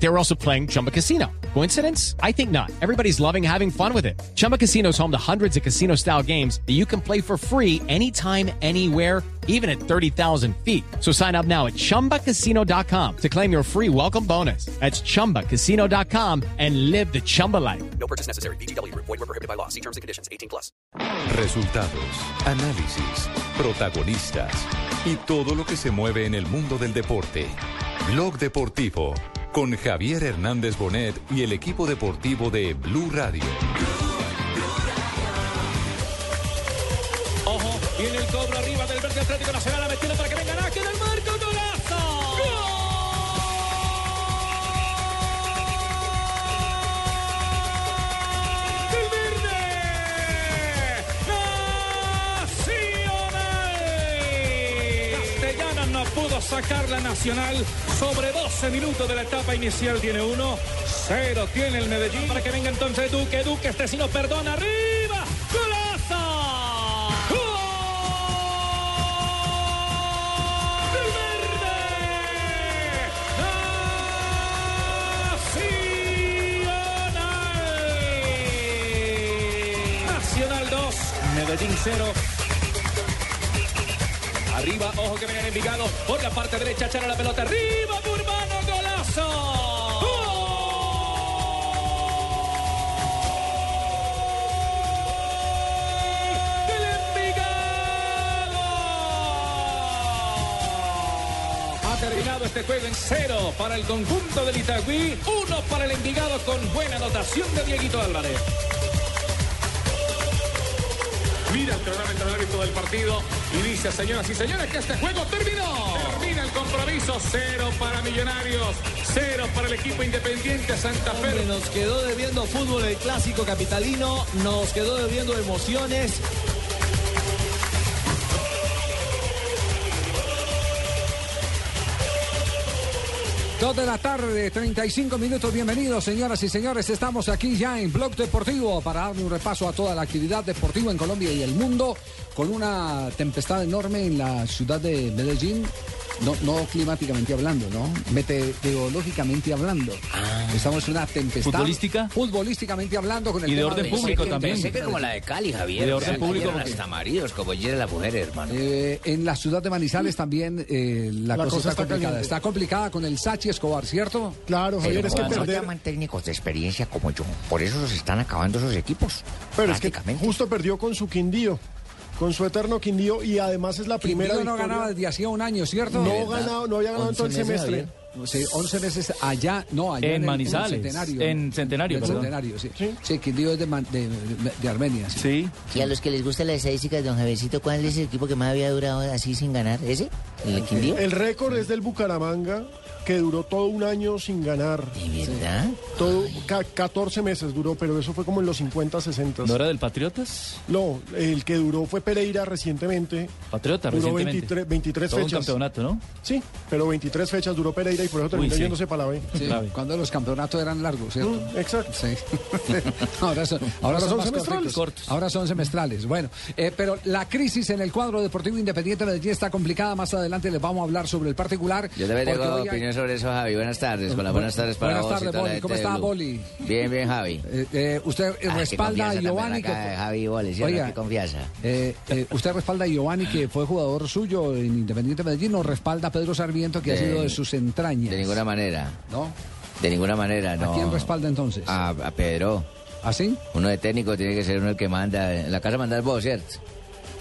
They were also playing Chumba Casino. Coincidence? I think not. Everybody's loving having fun with it. Chumba Casino is home to hundreds of casino style games that you can play for free anytime, anywhere, even at 30,000 feet. So sign up now at chumbacasino.com to claim your free welcome bonus. That's chumbacasino.com and live the Chumba life. No purchase necessary. BGW. Void were prohibited by law. See terms and conditions. 18 plus. Resultados, análisis, protagonistas y todo lo que se mueve en el mundo del deporte. Blog Deportivo con Javier Hernández Bonet y el equipo deportivo de Blue Radio. No sacar la Nacional sobre 12 minutos de la etapa inicial. Tiene uno, cero tiene el Medellín. Para que venga entonces Duque, Duque, este sí nos perdona. ¡Arriba! ¡Golazo! Nacional! Nacional 2, Medellín 0. Arriba, ojo que vengan Envigado. Por la parte derecha, echar a la pelota. Arriba, Burbano, golazo. Terminado este juego en cero para el conjunto del Itagüí, uno para el Envigado con buena anotación de Dieguito Álvarez. Mira el cronómetro del árbitro del partido y dice, señoras y señores, que este juego terminó. Termina el compromiso, cero para Millonarios, cero para el equipo independiente Santa Fe. Nos quedó debiendo fútbol el clásico capitalino, nos quedó debiendo emociones. Dos de la tarde, 35 minutos. Bienvenidos, señoras y señores. Estamos aquí ya en Blog Deportivo para darle un repaso a toda la actividad deportiva en Colombia y el mundo con una tempestad enorme en la ciudad de Medellín. No, no climáticamente hablando, ¿no? Meteorológicamente hablando. Estamos en una tempestad. ¿Futbolística? Futbolísticamente hablando con el Y de tema orden público también. sequía, como la de Cali, Javier. De orden O sea, público, porque- hasta maridos, como ayer las mujeres, hermano. Eh, en la ciudad de Manizales también eh, la, La cosa, cosa está, está complicada. caliente. Está complicada con el Sachi Escobar, ¿cierto? Claro, Javier, es que no perder. llaman técnicos de experiencia como yo. Por eso se están acabando esos equipos. Pero es que prácticamente. justo perdió con su Quindío, con su eterno Quindío, y además es la primera Quindío no victoria. ganaba desde hacía un año, ¿cierto? No ganado, no había ganado en todo el 11 meses, semestre. Sí, 11 meses allá, no, allá en, En el- Manizales, Centenario. en Centenario, En perdón. Centenario, sí. Sí. Sí, Quindío es de, Armenia. Sí. Sí. Y a los que les gusta la estadística de don Javiercito, ¿cuál es el equipo que más había durado así sin ganar? ¿Ese? ¿El Quindío? El récord es del Bucaramanga, que duró todo un año sin ganar. ¿De verdad? Todo, ca- 14 meses duró, pero eso fue como en los 50, 60. ¿No era del Patriotas? No, el que duró fue Pereira recientemente. Patriota, Duró recientemente. 23, 23 Todo un fechas. campeonato, ¿no? Sí, pero 23 fechas duró Pereira y por eso terminó sí. yéndose para la B. Sí, cuando los campeonatos eran largos, ¿cierto? Mm, exacto. Sí. ahora son, ahora Ahora son, son más semestrales. Cortos. Ahora son semestrales. Bueno, eh, pero la crisis en el cuadro deportivo independiente de Medellín está complicada. Más adelante les vamos a hablar sobre el particular. Yo hoy hay- opinión sobre eso, Javi. Buenas tardes. Con las buenas tardes para Buenas vos y tardes, Boli. ¿Cómo está. Boli? Bien, bien, Javi. Eh, eh, usted eh, qué respalda a Giovanni. que- Javi confianza. eh, ¿Usted respalda a Giovanni, que fue jugador suyo en Independiente Medellín, o respalda a Pedro Sarmiento, que ha sido de sus entrañas? De ninguna manera. ¿No? De ninguna manera, no. ¿A quién respalda entonces? A, a Pedro. ¿Así? Uno de técnico tiene que ser uno el que manda. En la casa mandas vos, ¿cierto?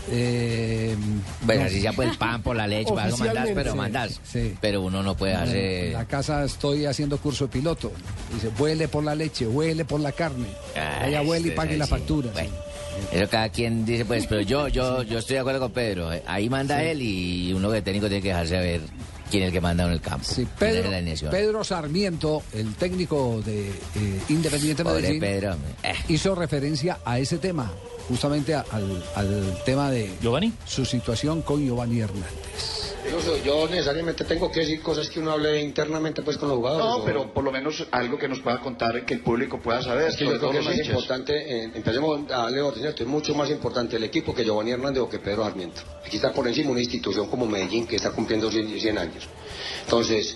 Eh, Bueno, no. así ya por el pan, por la leche, para eso mandás, pero Oficialmente, mandás. sí. Pero uno no puede En hacer. la casa estoy haciendo curso de piloto. Dice, huele por la leche, huele por la carne. Ay, Vaya, huele y sí, pague sí, la sí. factura. Bueno, eso cada quien dice, pues, pero yo, yo, yo estoy de acuerdo con Pedro. Ahí manda él y uno de técnico tiene que dejarse ver quién es el que manda en el campo. Sí, Pedro, Sarmiento, el técnico de eh, Independiente Pobre Medellín, Pedro. hombre. Eh, hizo referencia a ese tema, justamente a- al, al tema de ¿Giovanni? su situación con Giovanni Hernández. Yo, yo necesariamente tengo que decir cosas que uno hable internamente pues con los jugadores. No, o- pero por lo menos algo que nos pueda contar que el público pueda saber. Es que yo creo que todo es más hinchas. importante, eh, empecemos a darle orden, ¿cierto? es mucho más importante el equipo que Giovanni Hernández o que Pedro Sarmiento. Aquí está por encima una institución como Medellín que está cumpliendo 100, 100 años. Entonces,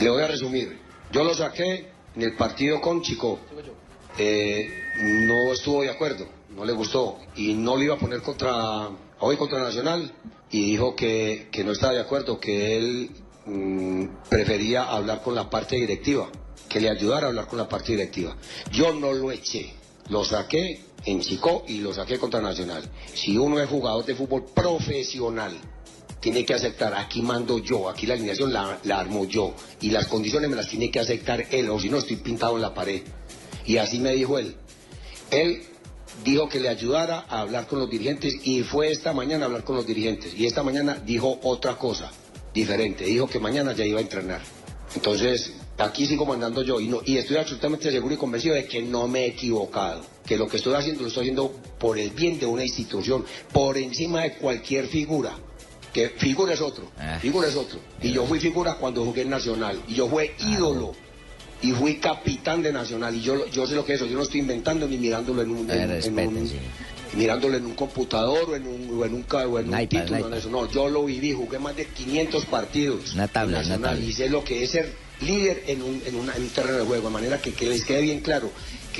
le voy a resumir. Yo lo saqué en el partido con Chico. Eh, no estuvo de acuerdo, no le gustó y no lo iba a poner contra hoy contra Nacional y dijo que, que no estaba de acuerdo, que él mm, prefería hablar con la parte directiva, que le ayudara a hablar con la parte directiva. Yo no lo eché, lo saqué en Chico y lo saqué contra Nacional. Si uno es jugador de fútbol profesional, tiene que aceptar, aquí mando yo, aquí la alineación la, la armo yo y las condiciones me las tiene que aceptar él o si no estoy pintado en la pared. Y así me dijo él. Él dijo que le ayudara a hablar con los dirigentes y fue esta mañana a hablar con los dirigentes. Y esta mañana dijo otra cosa diferente. Dijo que mañana ya iba a entrenar. Entonces, aquí sigo mandando yo y, no, y estoy absolutamente seguro y convencido de que no me he equivocado. Que lo que estoy haciendo lo estoy haciendo por el bien de una institución, por encima de cualquier figura. Que figura es otro, figura es otro. Y yo fui figura cuando jugué en Nacional. Y yo fui ídolo y fui capitán de Nacional y yo, yo sé lo que es eso, yo no estoy inventando ni mirándolo en un, Eh, en- en un- sí. mirándolo en un computador o en un, o en un, o en un iPad, título, un en eso. no, yo lo viví, jugué más de 500 partidos Una tabla, una Nacional tabla. y sé lo que es ser líder en un, en una- en un terreno de juego, de manera que, que les quede bien claro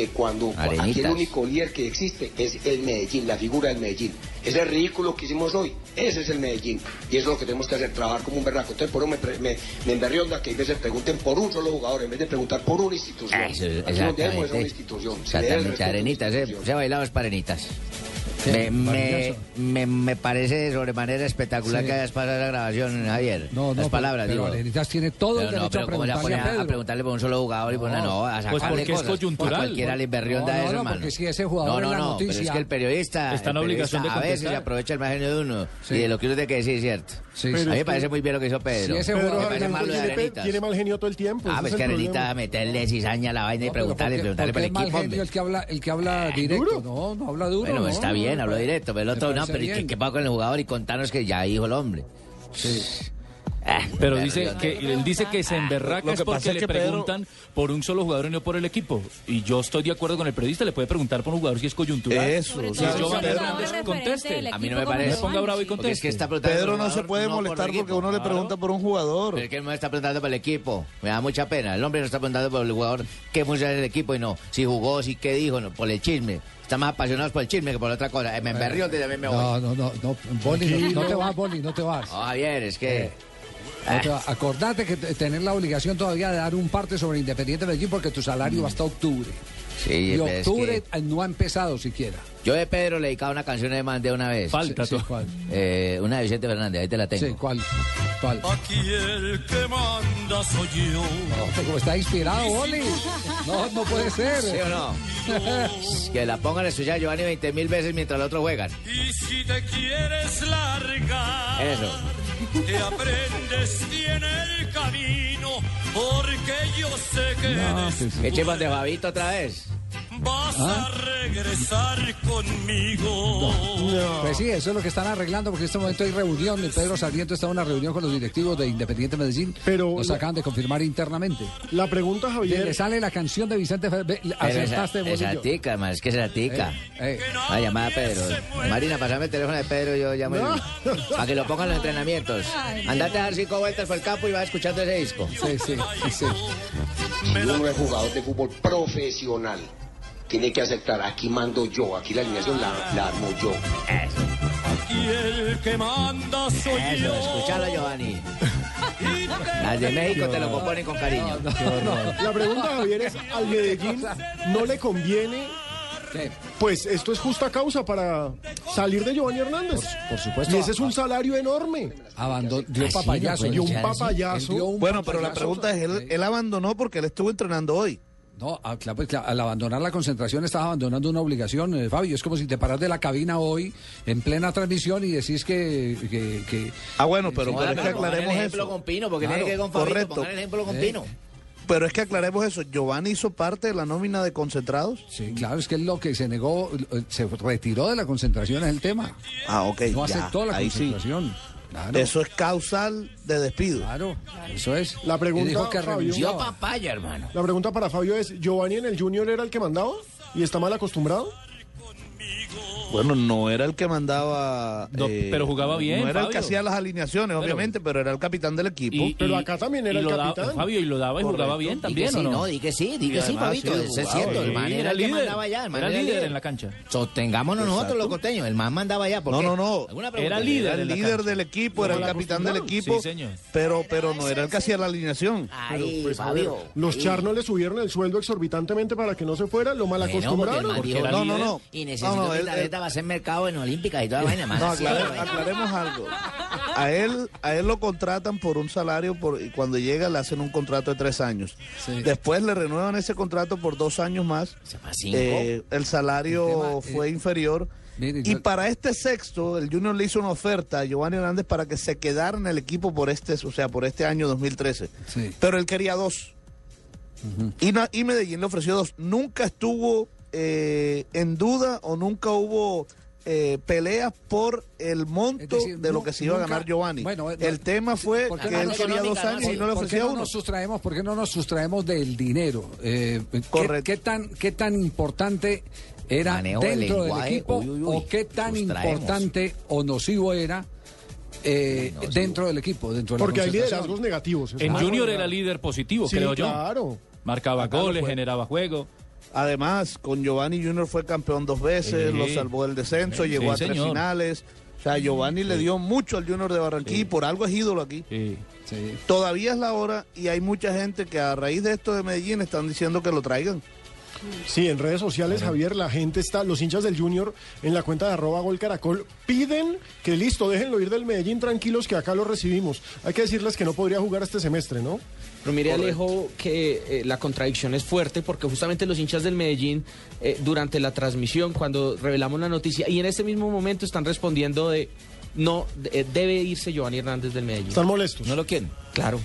que cuando aquí Arenitas. el único líder que existe es el Medellín, la figura del Medellín. Ese ridículo que hicimos hoy, ese es el Medellín. Y eso es lo que tenemos que hacer, trabajar como un berraco. Entonces, por eso me, me, me emberrionda que a veces pregunten por un solo jugador en vez de preguntar por una institución. Eso, Aquí no tenemos es una exactamente. institución. Exactamente, arenitas, eh, se ha bailado las parenitas. Sí, Me, me, me, me parece de sobremanera espectacular Sí. que hayas pasado la grabación, Javier. No, no, las pero- palabras, pero digo. Arenitas tiene todo el Pero no, derecho pero a ¿cómo se va a preguntarle poner a a, Pedro. a preguntarle por un solo jugador y una no, a Pues sacarle porque es coyuntural. A cualquiera le berrionda No, no, eso, no, hermano. porque si ese jugador no, no, la no, pero es noticia- que el periodista, Está en el obligación de a veces aprovecha el margen de uno Sí. y de lo que uno tiene que decir es cierto. Sí, a mí me parece muy bien lo que hizo Pedro. Si ese jugador parece Armando malo de tiene, pe- Arenitas. tiene mal genio todo el tiempo. Ah, pues es que el Arenita meterle cizaña a la vaina y No, pero preguntarle, preguntarle por porque el es mal equipo. el que habla, el que habla directo, no, no habla duro. Bueno, no, está no, bien, me habló directo, pero el me otro no, pero ¿y ¿qué, qué pasa con el jugador? Y contanos que ya dijo el hombre. Ah, Pero me dice que él dice que se emberraca Lo es que porque pasa es le Pedro- preguntan por un solo jugador y no por el equipo. Y yo estoy de acuerdo con el periodista, le puede preguntar por un jugador si es coyuntural. Eso, Si o es sea, Giovanni Pedro- Hernández, conteste. A mí no me parece. No se ponga bravo y es que conteste. está preguntando Pedro no se puede no por el molestar porque uno le Claro. pregunta por un jugador. Pero es que él no me está preguntando por el equipo. Me da mucha pena. El hombre no está preguntando por el jugador qué funciona en el equipo y no. Si jugó, si qué dijo, no, por el chisme. Están más apasionados por el chisme que por otra cosa. Eh, Me emberrió y también me voy. No, no, no, no, Boli, no, no te vas, Boli, no te vas. No, Javier, es que... No te vas. Acordate que tener la obligación todavía de dar un parte sobre Independiente Medellín porque tu salario va hasta octubre. Sí, Y pero es octubre que eh, no ha empezado siquiera. yo de Pedro le dedicaba una canción de mandé una vez. Falta Sí. ¿cuál? Eh, una de Vicente Fernández, ahí te la tengo. Sí, ¿cuál? ¿Cuál? Aquí el que manda soy yo. No, pero como está inspirado, Boli. No, no puede ser. ¿Sí o no? que la pongan a escuchar a Giovanni 20 mil veces mientras el otro juegan. Y si te quieres largar, Eso. Te aprendes bien el camino, porque yo sé que después Echemos de Fabito otra vez. Vas ¿Ah? a regresar conmigo. Pues sí, eso es lo que están arreglando porque en este momento hay reunión. Pedro Sarmiento está en una reunión con los directivos de Independiente Medellín. Pero Los lo- acaban de confirmar internamente. La pregunta, Javier, le sale la canción de Vicente Fernández. Esa, Acertaste, esa Bolillo. tica, man, es que esa tica. Eh, eh. La llamada a Pedro. Marina, pasame el teléfono de Pedro y yo llamo el- para que lo pongan en los entrenamientos. Andate a dar cinco vueltas por el campo y vas escuchando ese disco. Sí, sí, sí. Si uno es jugador de fútbol profesional, tiene que aceptar, aquí mando yo, aquí la alineación la, la armo yo. Aquí el que manda soy Eso, yo. escúchalo, Giovanni. Las de México te lo componen con cariño. la pregunta, Javier, es al Medellín no le conviene, ¿Qué? pues esto es justa causa para salir de Giovanni Hernández. Por supuesto. Y ese es un salario enorme. Abandonó, dio no papayazo. Y un papayazo. Dio Bueno, pero la pregunta es, él, él abandonó porque él estuvo entrenando hoy. No, ah, pues, al abandonar la concentración estás abandonando una obligación, eh, Fabio. Es como si te paras de la cabina hoy en plena transmisión y decís que... que, que- Ah, bueno, pero, pero es que pongan el aclaremos ejemplo eso. con Pino, porque Claro, tiene que ir con Fabito, el ejemplo con Eh, Pino. Pero es que aclaremos eso. Giovanni hizo parte de la nómina de concentrados. Sí, claro, es que es lo que se negó, eh, se retiró de la concentración es el tema. Ah, ok. No ya, aceptó la ahí sí. Claro. Eso es causal de despido. Claro, eso es. La pregunta, dijo que papaya, hermano. La pregunta para Fabio es, ¿Giovanni en el Junior era el que mandaba? ¿Y está mal acostumbrado? Bueno, no era el que mandaba. No, pero jugaba bien, No era el que hacía las alineaciones, Pero- obviamente, pero era el capitán del equipo. Y- Pero y- acá también era el capitán. Fabio, y lo daba y jugaba bien que también, sí, ¿o no? no, di que sí, di que sí, Fabito. sí, es cierto. El man era el que líder. mandaba allá. El man Era era líder en la cancha. Sostengámonos nosotros los costeños. El man mandaba allá. ¿por No, qué? no, no. Era líder. Era el líder del equipo, era el capitán del equipo. Sí, señor. Pero, pero no era el que hacía la alineación. Ay, Pues, Fabio. los charnos le subieron el sueldo exorbitantemente para que no se fuera, lo mal acostumbraron. No, no, no. Y necesito No, no, va a ser mercado en Olímpica y toda la vaina, man. No, aclare- aclaremos algo. A él, a él lo contratan por un salario por, y cuando llega le hacen un contrato de tres años. Sí. Después le renuevan ese contrato por dos años más. Se fue a cinco. Eh, el salario El tema, fue eh, inferior. mire, y yo- para este sexto, el Junior le hizo una oferta a Giovanni Hernández para que se quedara en el equipo por este, o sea, por este año 2013. Sí. Pero él quería dos. y, na- y Medellín le ofreció dos. Nunca estuvo eh, en duda o nunca hubo eh, peleas por el monto decir, de lo que se iba a ganar Giovanni. bueno, eh, el no- tema fue ¿por qué que no él nos- quería dos años y no le ¿Por qué ofrecía no uno. nos sustraemos, por qué no nos sustraemos del dinero? Eh, ¿qué- Correcto. ¿qué, tan, ¿Qué tan importante era Manejo dentro del lenguaje, equipo uy, uy, uy, o qué tan sustraemos. importante o nocivo era eh, dentro del equipo? Dentro de la Porque hay concentración? liderazgos negativos. En Junior era líder positivo, Sí, creo yo. claro. Marcaba Acá goles, fue. generaba juego. Además, con Giovanni Junior fue campeón dos veces, Sí. lo salvó del descenso, Sí, llegó a tres señor. finales. O sea, Giovanni le dio mucho al Junior de Barranquilla y por algo es ídolo aquí. Todavía es la hora y hay mucha gente que a raíz de esto de Medellín están diciendo que lo traigan. Sí, en redes sociales, Javier, la gente está, los hinchas del Junior en la cuenta de arroba gol caracol piden que listo, déjenlo ir del Medellín tranquilos que acá lo recibimos. Hay que decirles que no podría jugar este semestre, ¿no? Pero mire Alejo que eh, la contradicción es fuerte porque justamente los hinchas del Medellín eh, durante la transmisión cuando revelamos la noticia y en ese mismo momento están respondiendo de no de- eh, debe irse Giovanni Hernández del Medellín. Están molestos. ¿No lo quieren? Claro.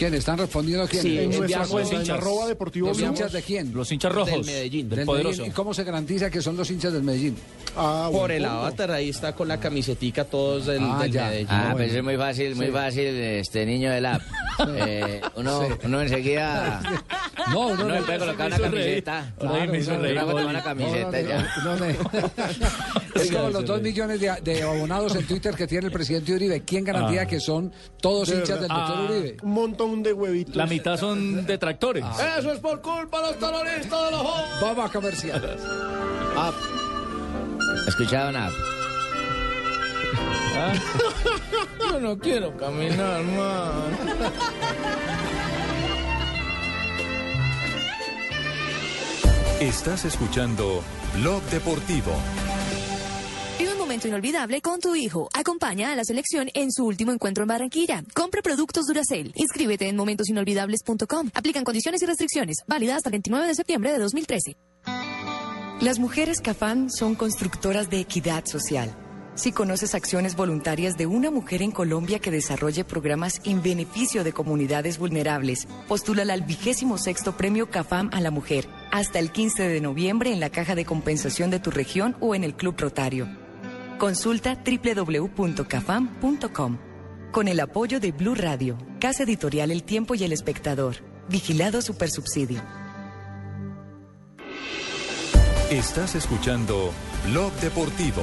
¿Quién? ¿Están respondiendo a quién? Sí, en nuestra cuenta, en hinchas. arroba deportivo ¿Los Blue. hinchas de quién? Los hinchas rojos. Del Medellín. Del Del poderoso. Medellín. ¿Y cómo se garantiza que son los hinchas del Medellín? Ah, Por el punto. avatar ahí está con la camisetica todos del, Ah, del. Medellín. Ah, bueno. pues es muy fácil, muy Sí. fácil, este niño del app. Eh, uno, Sí. uno enseguida. No, Uno no, le puede colocar una camiseta. Ahora me hizo Claro, reír, una camiseta No, no, ya. no, no. Es como los dos millones de, de abonados en Twitter que tiene el presidente Uribe. ¿Quién garantiza Ah. que son todos hinchas del doctor Ah. Uribe? Un montón de huevitos. La mitad son detractores. Eso es por culpa de los terroristas de los jóvenes. Vamos a comercial. Up. Escucharon app. Yo no quiero caminar más. Estás escuchando Blog Deportivo. Momento inolvidable con tu hijo. Acompaña a la selección en su último encuentro en Barranquilla. Compra productos Duracell. Inscríbete en momentosinolvidables.com. Aplican condiciones y restricciones. Válida hasta el 29 de septiembre de 2013. Las mujeres Cafam son constructoras de equidad social. Si conoces acciones voluntarias de una mujer en Colombia que desarrolle programas en beneficio de comunidades vulnerables, postúlala al vigésimo sexto premio CAFAM a la mujer hasta el 15 de noviembre en la caja de compensación de tu región o en el Club Rotario. Consulta www.cafam.com. Con el apoyo de Blue Radio, Casa Editorial El Tiempo y El Espectador. Vigilado Supersubsidio. Estás escuchando Blog Deportivo.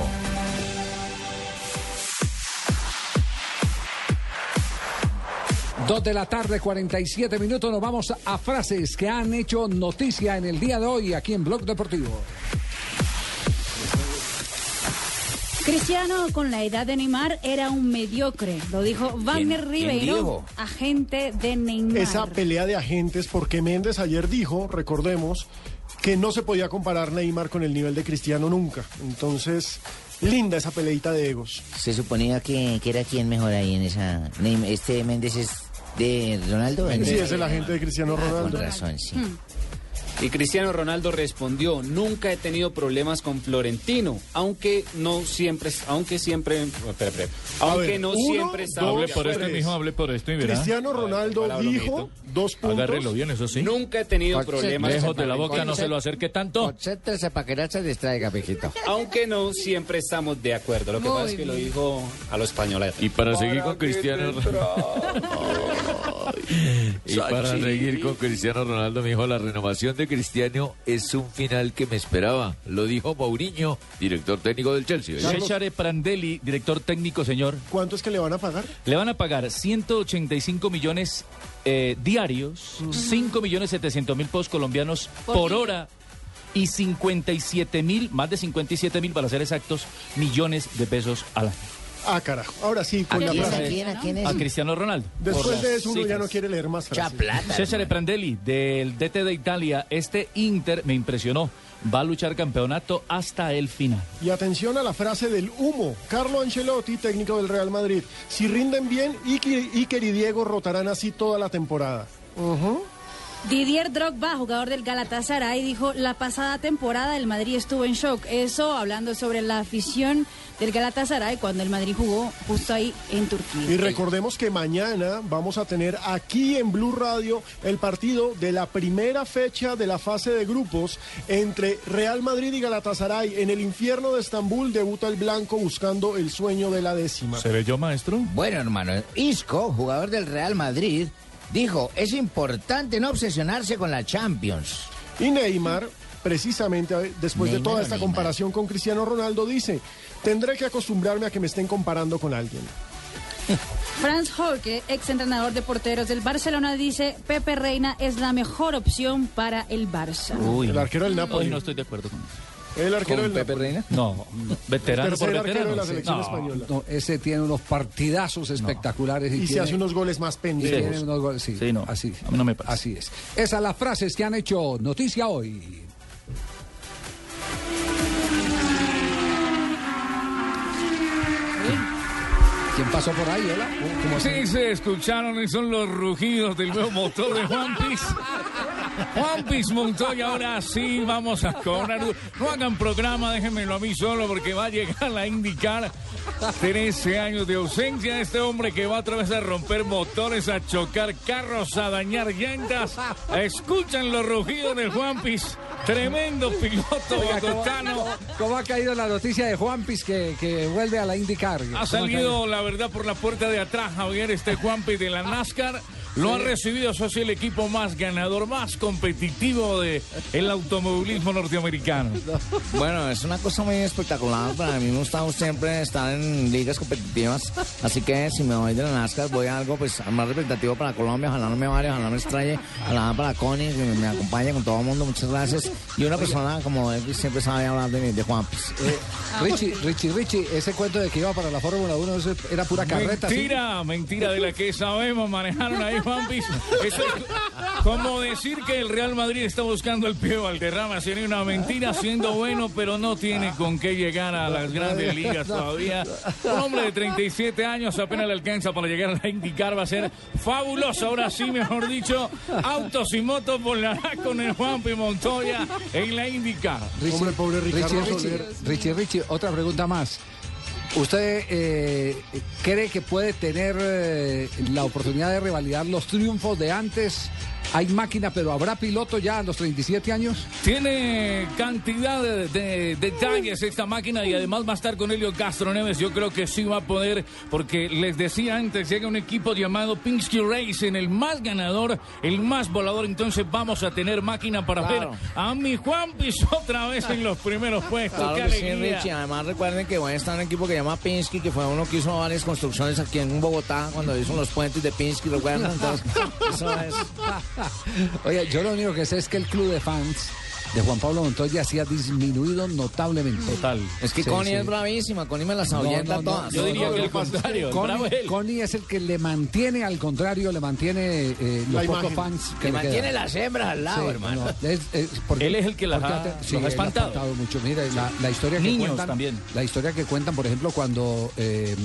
Dos de la tarde, 47 minutos. Nos vamos a frases que han hecho noticia en el día de hoy aquí en Blog Deportivo. Cristiano con la edad de Neymar era un mediocre, lo dijo Wagner Ribeiro, agente de Neymar. Esa pelea de agentes, porque Méndez ayer dijo, recordemos, que no se podía comparar Neymar con el nivel de Cristiano nunca. Entonces, linda esa peleita de egos. Se suponía que, que era quien mejor ahí en esa. Este Méndez es de Ronaldo. Sí, es el agente de Cristiano Ah, Ronaldo. Con razón, sí. Hmm. Y Cristiano Ronaldo respondió, nunca he tenido problemas con Florentino, aunque no siempre, aunque siempre, espera, espera, aunque ver, no uno, siempre estaba Hable por esto, mijo, hable por esto y verá. Cristiano Ronaldo dijo dos puntos. Agárrelo bien, eso sí. Nunca he tenido problemas Lejos de la boca, no se lo acerque tanto. Concéntrese para que no se distraiga, mijito. Aunque no siempre estamos de acuerdo. Lo que Muy pasa es que lo dijo a lo español. Y para seguir con Cristiano Y para seguir con Cristiano Ronaldo, me dijo, la renovación de Cristiano es un final que me esperaba. Lo dijo Mourinho, director técnico del Chelsea. Cesare Prandelli, director técnico, señor. ¿Cuánto es que le van a pagar? Le van a pagar 185 millones eh, diarios, 5 millones 700 mil pesos colombianos Por hora y 57 mil, más de 57 mil para ser exactos, millones de pesos al año. Ah, carajo. Ahora sí, con la frase. a quién, a quién es? A Cristiano Ronaldo. Después de eso uno ya no quiere leer más frases. Cesare Prandelli, del DT de Italia, este Inter me impresionó. Va a luchar campeonato hasta el final. Y atención a la frase del humo. Carlo Ancelotti, técnico del Real Madrid. Si rinden bien, Iker, Iker y Diego rotarán así toda la temporada. Ujú. Didier Drogba, jugador del Galatasaray, dijo, la pasada temporada el Madrid estuvo en shock. Eso hablando sobre la afición del Galatasaray cuando el Madrid jugó justo ahí en Turquía. Y recordemos que mañana vamos a tener aquí en Blue Radio el partido de la primera fecha de la fase de grupos entre Real Madrid y Galatasaray. En el infierno de Estambul debuta el blanco buscando el sueño de la décima. ¿Seré yo, maestro? Bueno, hermano, Isco, jugador del Real Madrid, dijo, es importante no obsesionarse con la Champions. Y Neymar, precisamente a- después de toda esta Neymar. comparación con Cristiano Ronaldo, dice, tendré que acostumbrarme a que me estén comparando con alguien. Franz Holke, ex entrenador de porteros del Barcelona, dice, Pepe Reina es la mejor opción para el Barça. el arquero del Napoli. Hoy no estoy de acuerdo con eso. El arquero del Pepe. Reina? No, veterano El por veterano. de la selección No. española. No, ese tiene unos partidazos espectaculares. Y, Y se tiene- hace unos goles más pendejos. tiene unos goles, sí, Sí, no, así, a mí no me parece. así es. Esas las frases que han hecho noticia hoy. ¿Quién pasó por ahí, hola? ¿Cómo Sí, se escucharon y son los rugidos del nuevo motor de Juan Piz. Juan Piz Montoya, ahora sí vamos a cobrar. No hagan programa, déjenmelo a mí solo porque va a llegar la indicar 13 años de ausencia de este hombre que va otra vez a romper motores, a chocar carros, a dañar llantas. Escuchan los rugidos del Juan Piz, tremendo piloto Oiga, ¿cómo, bogotano. cómo ha caído la noticia de Juan Piz que, que vuelve a la IndyCar? ¿Cómo Ha salido, la verdad, por la puerta de atrás, Javier, este Juanpi de la NASCAR. Lo ha recibido, socio, el equipo más ganador, más competitivo de el automovilismo norteamericano. Bueno, es una cosa muy espectacular. Para mí me gusta siempre estar en ligas competitivas. Así que si me voy de la NASCAR, voy a algo pues más representativo para Colombia. Ojalá no me vaya, ojalá me extrañe. Ojalá para Connie, que me acompañe con todo el mundo. Muchas gracias. Y una persona como él siempre sabe hablar de, de Juan Piz. Eh, Richie, Richie, Richie, ese cuento de que iba para la Fórmula 1 eso era pura carreta. ¿sí? Mentira, mentira de la que sabemos, manejaron ahí Juanpi. Eso es como decir que el Real Madrid está buscando el pie Valderrama. Sería una mentira, siendo bueno, pero no tiene con qué llegar a las grandes ligas todavía. Un hombre de 37 años apenas le alcanza para llegar a la IndyCar. Va a ser fabuloso. Ahora sí, mejor dicho, autos y motos volará con el Juanpi Montoya en la IndyCar. Richie, Hombre, pobre Ricardo Richie, Richie, Soler. Richie, Richie, otra pregunta más. ¿Usted eh, cree que puede tener eh, la oportunidad de revalidar los triunfos de antes? Hay máquina, pero ¿habrá piloto ya a los 37 años? Tiene cantidad de, de detalles esta máquina y además va a estar con Helio Castro Neves. Yo creo que sí va a poder, porque les decía antes, llega un equipo llamado Pinsky Racing, el más ganador, el más volador. Entonces vamos a tener máquina para Claro. ver a mi Juan Piz otra vez en los primeros puestos. Claro ¡Qué que sí! Richie. Además, recuerden que voy a estar en un equipo que se llama Pinsky, que fue uno que hizo varias construcciones aquí en Bogotá cuando hizo los puentes de Pinsky, ¿recuerdan? Entonces, eso es. Oye, yo lo único que sé es que el club de fans de Juan Pablo Montoya sí ha disminuido notablemente. Total. Es que Sí, Connie sí. es bravísima, Connie me las ahuyenta no, no, todas. no, no, diría no, que el contrario, bravo Connie, él. Connie es el que le mantiene, al contrario, le mantiene eh, los pocos fans que Le le mantiene las hembras al lado, Sí, hermano. no, es- es porque- Él es el que las ha- los ha espantado. mucho. Mira, la, la historia que cuentan, también. la historia que cuentan, por ejemplo, cuando eh,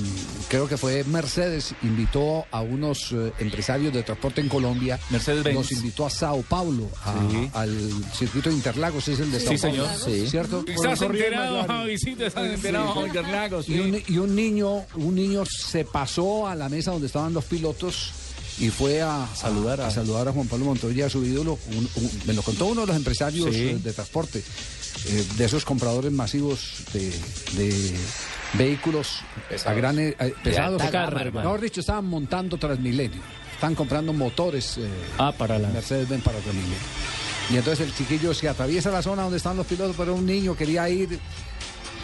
creo que fue Mercedes invitó a unos eh, empresarios de transporte en Colombia, Mercedes-Benz. los invitó a Sao Paulo, a- Sí. al circuito de Interlagos, es el de Sí, Sao señor. Sí. ¿cierto? Estás enterado. Javisito, estás enterado, Interlagos. Y un, y un niño, un niño se pasó a la mesa donde estaban los pilotos y fue a Saludar a- saludar a Juan Pablo Montoya, a su ídolo. Un- un- me lo contó uno de los empresarios Sí. eh, de transporte, eh, de esos compradores masivos de, de vehículos a gran, eh, pesados. alta gama, Mejor hermano. dicho, estaban montando Transmilenio. Están comprando motores eh, Ah, para la... Mercedes-Benz para Transmilenio. Y entonces el chiquillo se atraviesa la zona donde están los pilotos, pero un niño quería ir.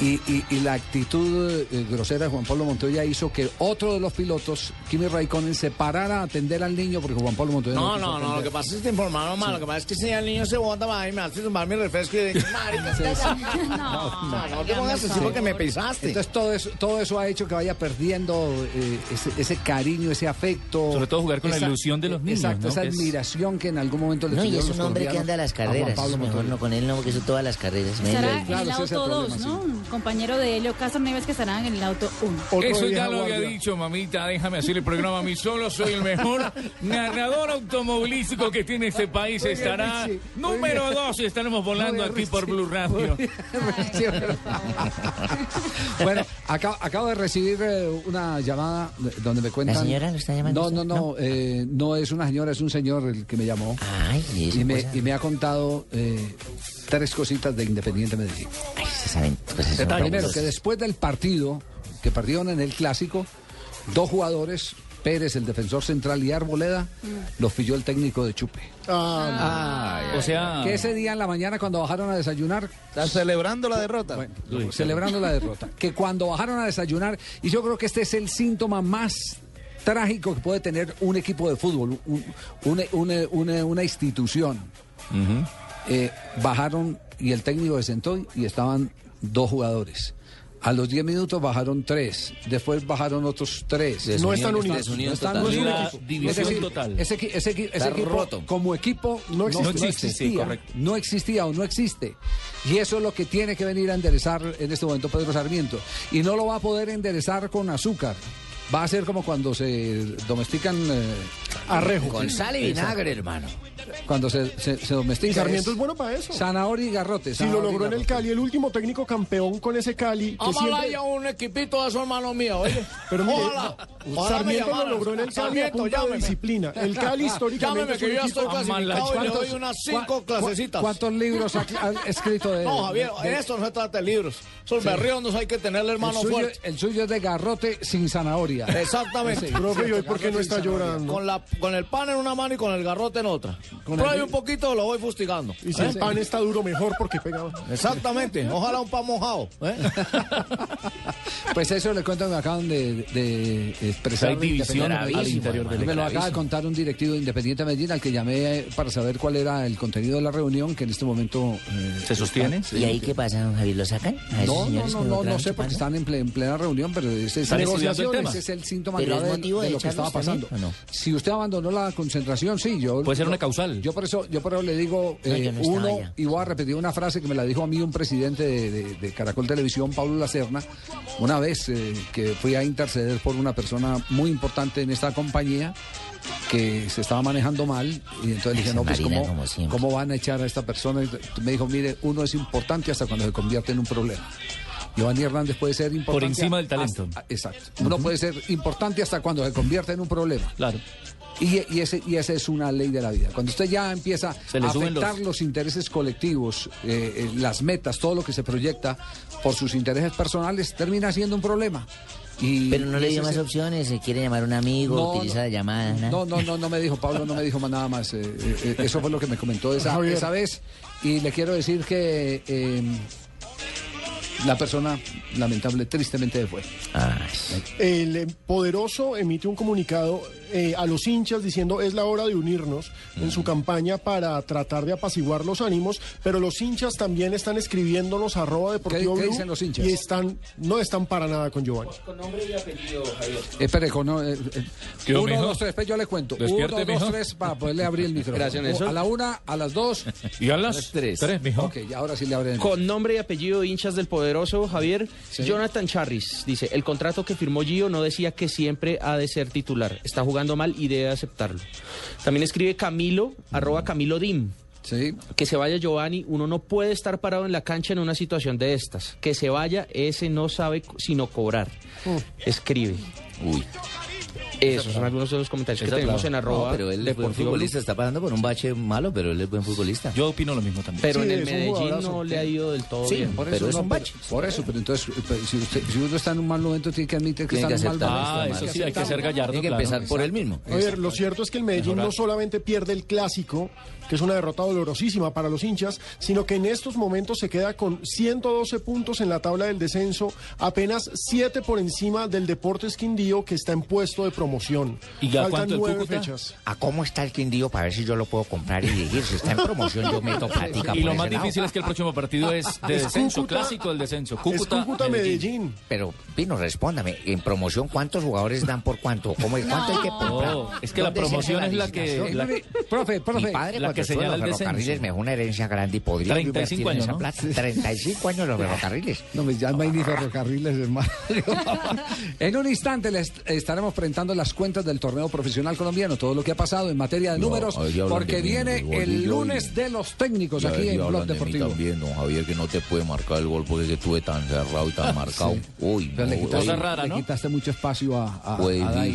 Y, y- y la actitud eh, grosera de Juan Pablo Montoya hizo que otro de los pilotos, Kimi Raikkonen, se parara a atender al niño porque Juan Pablo Montoya No, quiso no, no, lo que pasa es que te informaron mal. Lo que pasa es que si el niño se bota, va y me hace tomar mi refresco y dice, marica, no, no, no te pongas así porque me pisaste. Entonces todo eso, todo eso ha hecho que vaya perdiendo eh, ese, ese cariño, ese afecto. Sobre todo jugar con la ilusión de los niños, Exacto, ¿no? esa es- admiración que en algún momento le No, y es un hombre que anda a las Juan carreras. Pablo es mejor Montoya. no con él, no, porque eso todas las carreras. Claro, el auto problema, 2, ¿no? Compañero de Helio Castro Nieves que estará en el auto 1. Otro Eso ya lo había dicho, mamita. Déjame hacer el programa a mí solo. Soy el mejor narrador automovilístico que tiene este país. Estará Richie, número bien. dos. Estaremos volando aquí por. Blue Radio. bueno, acabo, acabo de recibir eh, una llamada de- donde me cuentan. ¿La señora lo está llamando No, usted? no, no, eh, no es una señora, es un señor el que me llamó. Ay, y y, me, y me ha contado eh, tres cositas de Independiente Medellín. ay, se saben cosas son Primero, que después del partido que perdieron en el clásico, dos jugadores, Pérez, el defensor central y Arboleda, los pilló el técnico de Chupe. Ah, O sea... Que ese día en la mañana cuando bajaron a desayunar, Están celebrando la derrota. bueno, celebrando la derrota, que cuando bajaron a desayunar, y yo creo que este es el síntoma más trágico que puede tener un equipo de fútbol, un- una, una- una- una institución. Eh, bajaron y el técnico se sentó y estaban dos jugadores. A los 10 minutos bajaron tres, después bajaron otros tres. No están unidos. No están unidos. División total. Ese, ese equipo, roto. como equipo, no, existe, sí, existía, correcto. no existía o no existe. Y eso es lo que tiene que venir a enderezar en este momento Pedro Sarmiento. Y no lo va a poder enderezar con azúcar. Va a ser como cuando se domestican eh, arrejo. Con sal y vinagre, hermano. Cuando se, se, se domestica. Y Sarmiento es bueno para eso. Zanahoria y garrote. Si lo logró en el. Cali, el último técnico campeón con ese Cali. Que siempre... Amalaya un equipito de esos hermanos míos, oye. Pero mire, Ojalá. Ojalá Sarmiento lo logró en el Cali a Sarmiento, punta de disciplina. El Cali históricamente Llámeme que yo estoy clasificado y le doy unas cinco clasecitas. ¿Cuántos libros ha, ha escrito de No, Javier, de- en esto no se trata de libros. Son berriondos, hay que tenerle el hermano suyo, fuerte. el suyo es de garrote sin zanahoria. Exactamente. Sí. Profe, ¿y hoy por qué no está llorando? Con, la, con el pan en una mano y con el garrote en otra. Con el- un poquito, lo voy fustigando. Y si ¿eh? el pan está duro, mejor porque pega. Exactamente. Ojalá un pan mojado. ¿eh? Pues eso le cuento que me acaban de, de expresar. Hay división al interior del Me lo acaba de contar un directivo de Independiente Medellín al que llamé para saber cuál era el contenido de la reunión que en este momento eh, ¿Se sostiene? ¿Y ahí qué pasa, don Javier? ¿Lo sacan? No, no, no, no, no sé porque están en, ple- en plena reunión, pero ese es, Están estudiando el tema. Es el síntoma ¿Pero es grave de, motivo de de lo que estaba también, pasando. no? Si usted abandonó la concentración, sí, yo Puede ser una causal. Yo por eso, yo por eso le digo No, eh, no uno allá. y voy a repetir una frase que me la dijo a mí un presidente de, de- de Caracol Televisión, Pablo Lacerna, una vez eh, que fui a interceder por una persona muy importante en esta compañía que se estaba manejando mal y entonces le dije, no, pues Marina, ¿cómo, como. ¿cómo van a echar a esta persona? Y me dijo, mire, uno es importante hasta cuando se convierte en un problema. Giovanni Hernández puede ser importante. encima del talento. hasta- exacto. Uno puede ser importante hasta cuando se convierte en un problema. Claro. Y, y ese, y esa es una ley de la vida. Cuando usted ya empieza Se a afectar los- los... intereses colectivos, eh, eh, las metas, todo lo que se proyecta por sus intereses personales, termina siendo un problema. Y, Pero no y le dio más el- opciones, se quiere llamar a un amigo, No, utiliza no. la llamada. ¿no? No, no, no, no me dijo, Pablo no me dijo más nada más. eh, eso fue lo que me comentó esa, esa vez. Y le quiero decir que eh, La persona, lamentable, tristemente fue. El poderoso emite un comunicado eh, a los hinchas diciendo es la hora de unirnos en su campaña para tratar de apaciguar los ánimos, pero los hinchas también están escribiéndonos arroba deportivo ¿Qué- qué dicen los hinchas? y están no están para nada con Giovanni. Con nombre y apellido, Javier. Espere, con, eh, eh, ¿Qué hubo, uno, mijo? dos, tres, espere, yo le cuento. Despierte, uno, mijo. dos, tres, para poderle abrir el micrófono. Gracias. A la una, a las dos. Y a las tres. tres, mijo. Ok, y ahora sí le abren el Con nombre y apellido hinchas del poderoso Javier, Jonathan Charris dice, el contrato que firmó Gio no decía que siempre ha de ser titular. Está jugando mal y debe aceptarlo. También escribe Camilo, arroba Camilo Dim. Que se vaya Giovanni, uno no puede estar parado en la cancha en una situación de estas. Que se vaya, ese no sabe sino cobrar. Escribe. Uy. Esos son algunos de los comentarios que tenemos claro. en arroba No, pero él es buen Deportivo futbolista, está pasando por un bache malo, pero él es buen futbolista. Yo opino lo mismo también. Pero en el Medellín no le ha ido del todo Sí, bien. por eso, no, pero- por eso, pero entonces, pero si, usted- si uno está en un mal momento, tiene que admitir que Tiene está que en un mal momento. Ah, eso sí, hay que ser gallardo, Tiene que claro. empezar por él mismo. A ver, lo cierto es que el Medellín Mejorar. no solamente pierde el clásico, que es una derrota dolorosísima para los hinchas, sino que en estos momentos se queda con 112 puntos en la tabla del descenso, apenas 7 por encima del Deportes Quindío, que está en puesto de promoción. ¿Y ya Faltan cuánto el nueve Cúcuta? fechas. ¿A cómo está el Quindío para ver si yo lo puedo comprar y dirigir? Si está en promoción, yo meto plática Y por lo ese más lado. difícil es que el próximo partido es de Es descenso, Cúcuta- clásico del descenso. Cúcuta, Medellín. Pero, Pino, respóndame. En promoción, ¿cuántos jugadores dan por cuánto? ¿Cómo, ¿Cuánto hay que comprar? No, es que la ¿Dónde promoción es la que- la- Profe, profe. Mi padre, la que señala los el descenso. ferrocarriles, me dejó una herencia grande y podría 35 invertir en años, esa ¿no? plata. 35 años los ferrocarriles. No me llama ni ferrocarriles, hermano. en un instante les estaremos presentando las cuentas del torneo profesional colombiano, todo lo que ha pasado en materia de No, números, porque mí, viene el lunes de los técnicos Ya- aquí en Blog de Deportivo. también, don Javier, que no te puede marcar el gol porque es que estuve tan cerrado y tan marcado. Uy, Pero le no, quitaste, güey. le quitaste mucho espacio a, a, a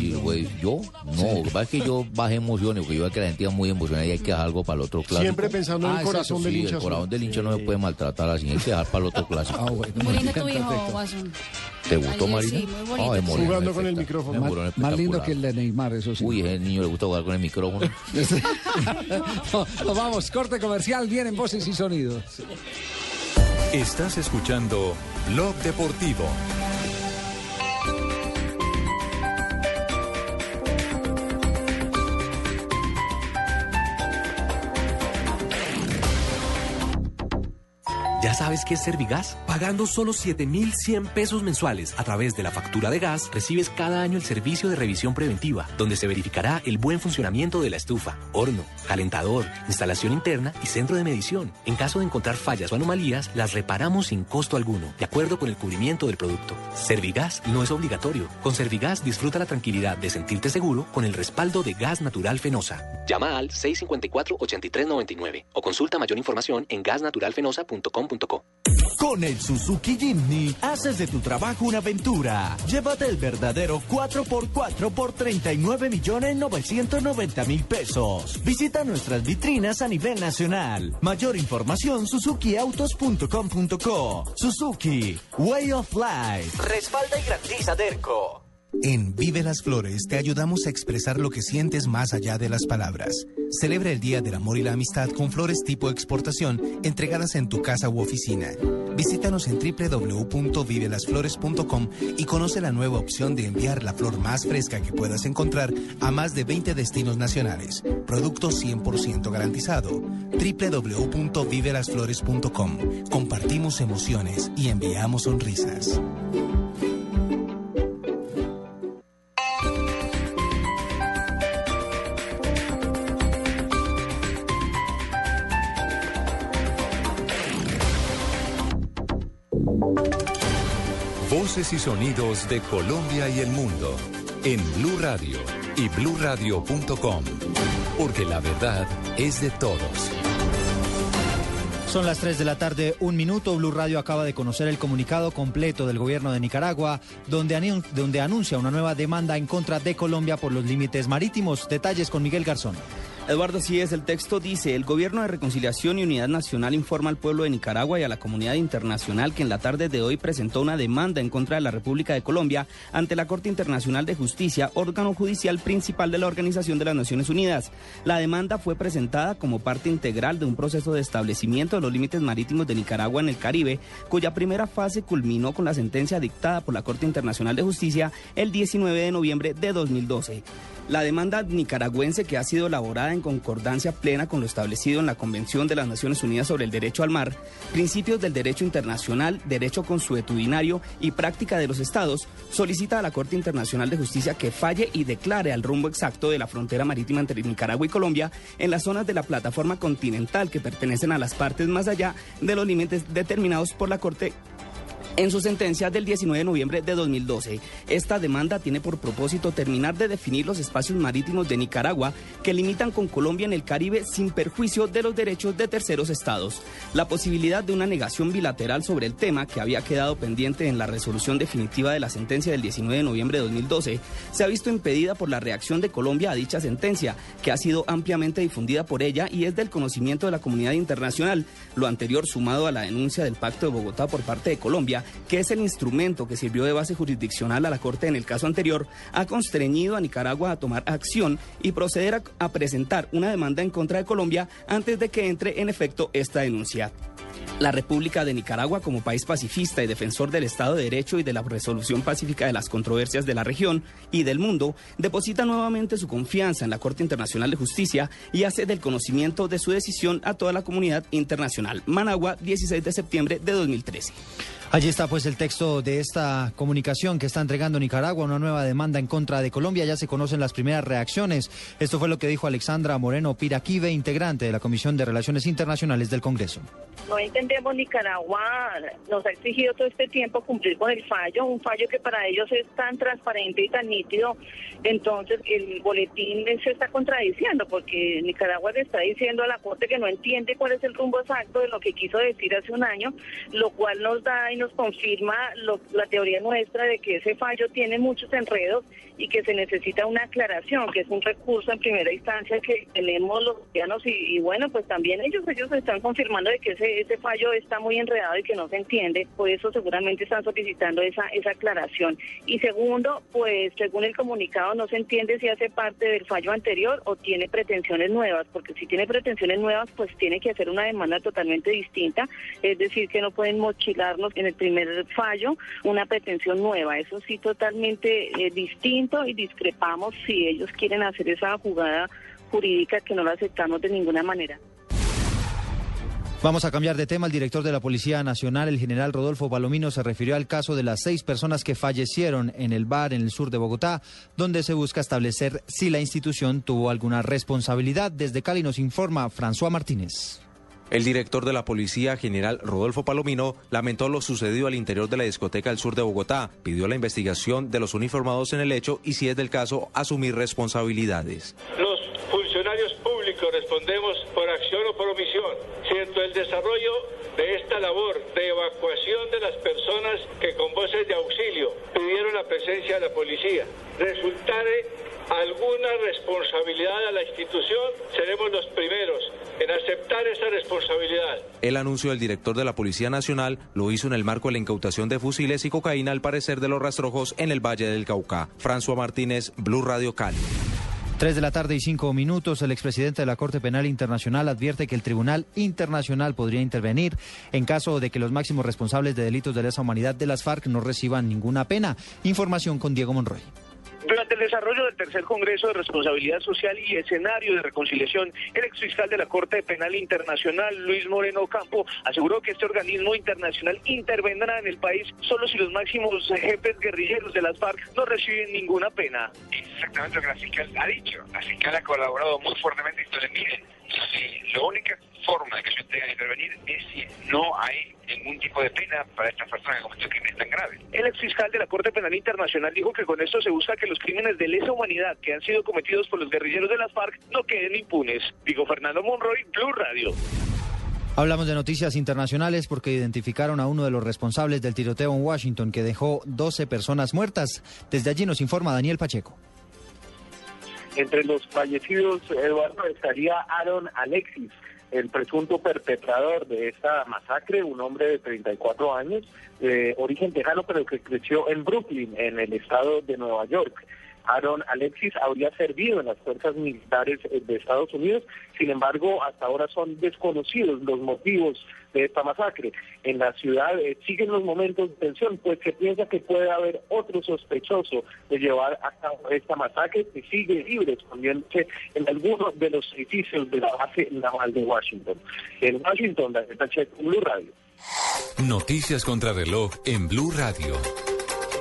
yo, no, lo que pasa es que yo bajé emociones, porque yo veo que la gente está muy emocionada y hay que dejar algo para el otro clásico. Siempre pensando en el Ah, es corazón del sí, hincha El corazón del hincha no se puede maltratar así, hay que dejar para el otro clásico. Muy lindo tu hijo. ¿Te gustó, Ayer Marina? sí, muy bonito. Jugando con el micrófono. Más, más lindo que el de Neymar, eso sí. Uy, ese niño le gusta jugar con el micrófono. No, no, vamos, corte comercial, vienen voces y sonidos. Estás escuchando Blog Deportivo. ¿Ya sabes qué es Servigas? Pagando solo 7,100 pesos mensuales a través de la factura de gas, recibes cada año el servicio de revisión preventiva, donde se verificará el buen funcionamiento de la estufa, horno, calentador, instalación interna y centro de medición. En caso de encontrar fallas o anomalías, las reparamos sin costo alguno, de acuerdo con el cubrimiento del producto. Servigas no es obligatorio. Con Servigas disfruta la tranquilidad de sentirte seguro con el respaldo de gas natural fenosa. Llama al 654-8399 o consulta mayor información en Con el Suzuki Jimny haces de tu trabajo una aventura. Llévate el verdadero 4x4 por 39 millones 990 mil pesos. Visita nuestras vitrinas a nivel nacional. Mayor información suzukiautos.com.co. Suzuki, Way of Life. Respalda y garantiza Derco. En Vive las Flores te ayudamos a expresar lo que sientes más allá de las palabras. Celebra el Día del Amor y la Amistad con flores tipo exportación entregadas en tu casa u oficina. Visítanos en www.vivelasflores.com y conoce la nueva opción de enviar la flor más fresca que puedas encontrar a más de 20 destinos nacionales. Producto 100% garantizado. www.vivelasflores.com. Compartimos emociones y enviamos sonrisas. Y sonidos de Colombia y el mundo en Blue Radio y bluradio.com. Porque la verdad es de todos. Son las 3 de la tarde, un minuto. Blue Radio acaba de conocer el comunicado completo del gobierno de Nicaragua, donde, donde anuncia una nueva demanda en contra de Colombia por los límites marítimos. Detalles con Miguel Garzón. Eduardo, sí es, el texto dice, el Gobierno de Reconciliación y Unidad Nacional informa al pueblo de Nicaragua y a la comunidad internacional que en la tarde de hoy presentó una demanda en contra de la República de Colombia ante la Corte Internacional de Justicia, órgano judicial principal de la Organización de las Naciones Unidas. La demanda fue presentada como parte integral de un proceso de establecimiento de los límites marítimos de Nicaragua en el Caribe, cuya primera fase culminó con la sentencia dictada por la Corte Internacional de Justicia el 19 de noviembre de 2012. La demanda nicaragüense que ha sido elaborada en concordancia plena con lo establecido en la Convención de las Naciones Unidas sobre el Derecho al Mar, principios del derecho internacional, derecho consuetudinario y práctica de los estados, solicita a la Corte Internacional de Justicia que falle y declare al rumbo exacto de la frontera marítima entre Nicaragua y Colombia en las zonas de la plataforma continental que pertenecen a las partes más allá de los límites determinados por la Corte en su sentencia del 19 de noviembre de 2012. Esta demanda tiene por propósito terminar de definir los espacios marítimos de Nicaragua que limitan con Colombia en el Caribe sin perjuicio de los derechos de terceros estados. La posibilidad de una negación bilateral sobre el tema que había quedado pendiente en la resolución definitiva de la sentencia del 19 de noviembre de 2012 se ha visto impedida por la reacción de Colombia a dicha sentencia, que ha sido ampliamente difundida por ella y es del conocimiento de la comunidad internacional. Lo anterior sumado a la denuncia del Pacto de Bogotá por parte de Colombia que es el instrumento que sirvió de base jurisdiccional a la Corte en el caso anterior, ha constreñido a Nicaragua a tomar acción y proceder a, a presentar una demanda en contra de Colombia antes de que entre en efecto esta denuncia. La República de Nicaragua, como país pacifista y defensor del Estado de Derecho y de la resolución pacífica de las controversias de la región y del mundo, deposita nuevamente su confianza en la Corte Internacional de Justicia y hace del conocimiento de su decisión a toda la comunidad internacional. Managua, 16 de septiembre de 2013. Allí está pues el texto de esta comunicación que está entregando Nicaragua, una nueva demanda en contra de Colombia. Ya se conocen las primeras reacciones. Esto fue lo que dijo Alexandra Moreno Piraquive, integrante de la Comisión de Relaciones Internacionales del Congreso. No entendemos, Nicaragua nos ha exigido todo este tiempo cumplir con el fallo, un fallo que para ellos es tan transparente y tan nítido. Entonces el boletín se está contradiciendo porque Nicaragua le está diciendo a la Corte que no entiende cuál es el rumbo exacto de lo que quiso decir hace un año, lo cual nos da y nos confirma la teoría nuestra de que ese fallo tiene muchos enredos y que se necesita una aclaración, que es un recurso en primera instancia que tenemos los ciudadanos y, bueno, pues también ellos ellos están confirmando de que ese, ese fallo está muy enredado y que no se entiende, por eso seguramente están solicitando esa, esa aclaración. Y segundo, pues según el comunicado no se entiende si hace parte del fallo anterior o tiene pretensiones nuevas, porque si tiene pretensiones nuevas, pues tiene que hacer una demanda totalmente distinta, es decir, que no pueden mochilarnos en el primer fallo una pretensión nueva, eso sí totalmente eh, distinto y discrepamos si ellos quieren hacer esa jugada jurídica que no la aceptamos de ninguna manera. Vamos a cambiar de tema. El director de la Policía Nacional, el general Rodolfo Palomino, se refirió al caso de las seis personas que fallecieron en el bar en el sur de Bogotá, donde se busca establecer si la institución tuvo alguna responsabilidad. Desde Cali nos informa François Martínez. El director de la Policía General Rodolfo Palomino lamentó lo sucedido al interior de la discoteca del sur de Bogotá, pidió la investigación de los uniformados en el hecho y, si es del caso, asumir responsabilidades. Los funcionarios públicos respondemos por acción o por omisión. Siento el desarrollo de esta labor de evacuación de las personas que con voces de auxilio pidieron la presencia de la policía. Resultare alguna responsabilidad a la institución, seremos los primeros en aceptar esa responsabilidad. El anuncio del director de la Policía Nacional lo hizo en el marco de la incautación de fusiles y cocaína al parecer de los rastrojos en el Valle del Cauca. François Martínez, Blue Radio Cali. Tres de la tarde y cinco minutos, el expresidente de la Corte Penal Internacional advierte que el Tribunal Internacional podría intervenir en caso de que los máximos responsables de delitos de lesa humanidad de las FARC no reciban ninguna pena. Información con Diego Monroy. Durante el desarrollo del tercer Congreso de Responsabilidad Social y Escenario de Reconciliación, el exfiscal de la Corte Penal Internacional, Luis Moreno Campo, aseguró que este organismo internacional intervendrá en el país solo si los máximos jefes guerrilleros de las FARC no reciben ninguna pena. Exactamente lo que la fiscal ha dicho. La fiscal ha colaborado muy fuertemente. Entonces, miren, si la única forma de que se tenga que intervenir es si no hay ningún tipo de pena para estas personas que cometen crímenes tan graves. El ex fiscal de la Corte Penal Internacional dijo que con esto se busca que los crímenes de lesa humanidad que han sido cometidos por los guerrilleros de las FARC no queden impunes. Digo Fernando Monroy, Blue Radio. Hablamos de noticias internacionales porque identificaron a uno de los responsables del tiroteo en Washington que dejó 12 personas muertas. Desde allí nos informa Daniel Pacheco. Entre los fallecidos, Eduardo, estaría Aaron Alexis, el presunto perpetrador de esta masacre, un hombre de 34 años, de origen tejano, pero que creció en Brooklyn, en el estado de Nueva York. Aaron Alexis habría servido en las fuerzas militares eh, de Estados Unidos, sin embargo, hasta ahora son desconocidos los motivos de esta masacre. En la ciudad eh, siguen los momentos de tensión, pues se piensa que puede haber otro sospechoso de llevar a cabo esta masacre que sigue libre, escondiéndose en algunos de los edificios de la base naval de Washington. En Washington, la Checo, Blue Radio. Noticias contra reloj en Blue Radio.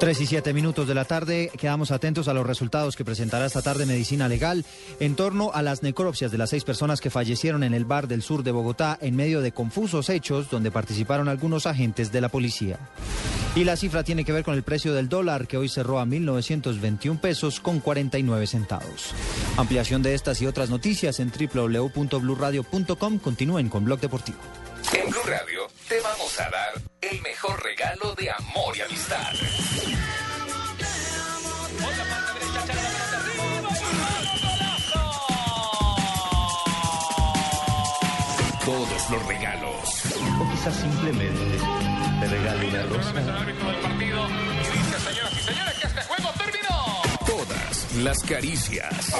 3 y 7 minutos de la tarde, quedamos atentos a los resultados que presentará esta tarde Medicina Legal en torno a las necropsias de las seis personas que fallecieron en el bar del sur de Bogotá en medio de confusos hechos donde participaron algunos agentes de la policía. Y la cifra tiene que ver con el precio del dólar que hoy cerró a 1.921 pesos con 49 centavos. Ampliación de estas y otras noticias en www.bluradio.com. Continúen con Blog Deportivo. En Blue Radio te vamos a dar el mejor regalo de amor y amistad. Todos los regalos. O quizás simplemente te regale una rosa. Todas las caricias.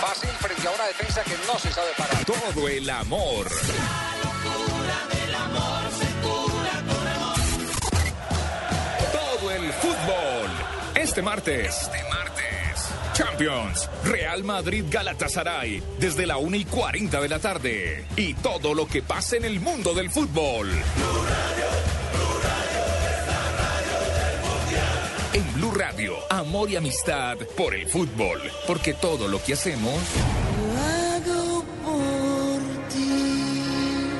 Fácil, frente a una defensa que no se sabe parar. Todo el amor. Todo el fútbol. Este martes. Este martes. Champions. Real Madrid Galatasaray. Desde la 1 y 40 de la tarde. Y todo lo que pasa en el mundo del fútbol. Blue Radio, amor y amistad por el fútbol. Porque todo lo que hacemos. hago por ti.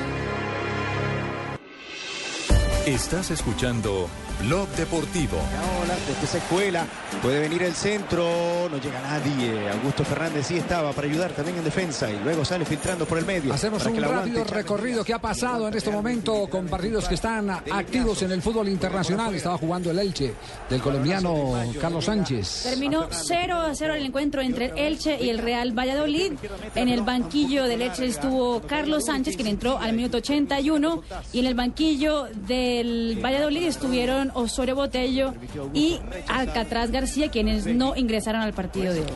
Estás escuchando Blog Deportivo. Hola, desde esa escuela puede venir el centro, no llega nadie. Augusto Fernández sí estaba para ayudar también en defensa y luego sale filtrando por el medio. Hacemos un rápido recorrido que ha pasado en este momento con partidos que están activos en el fútbol internacional. Estaba jugando el Elche del colombiano Carlos Sánchez. Terminó 0 a 0 el encuentro entre el Elche y el Real Valladolid. En el banquillo del Elche estuvo Carlos Sánchez, quien entró al minuto 81. Y en el banquillo del Valladolid estuvieron Osorio Botello y Alcatraz García, quienes no ingresaron al partido de hoy.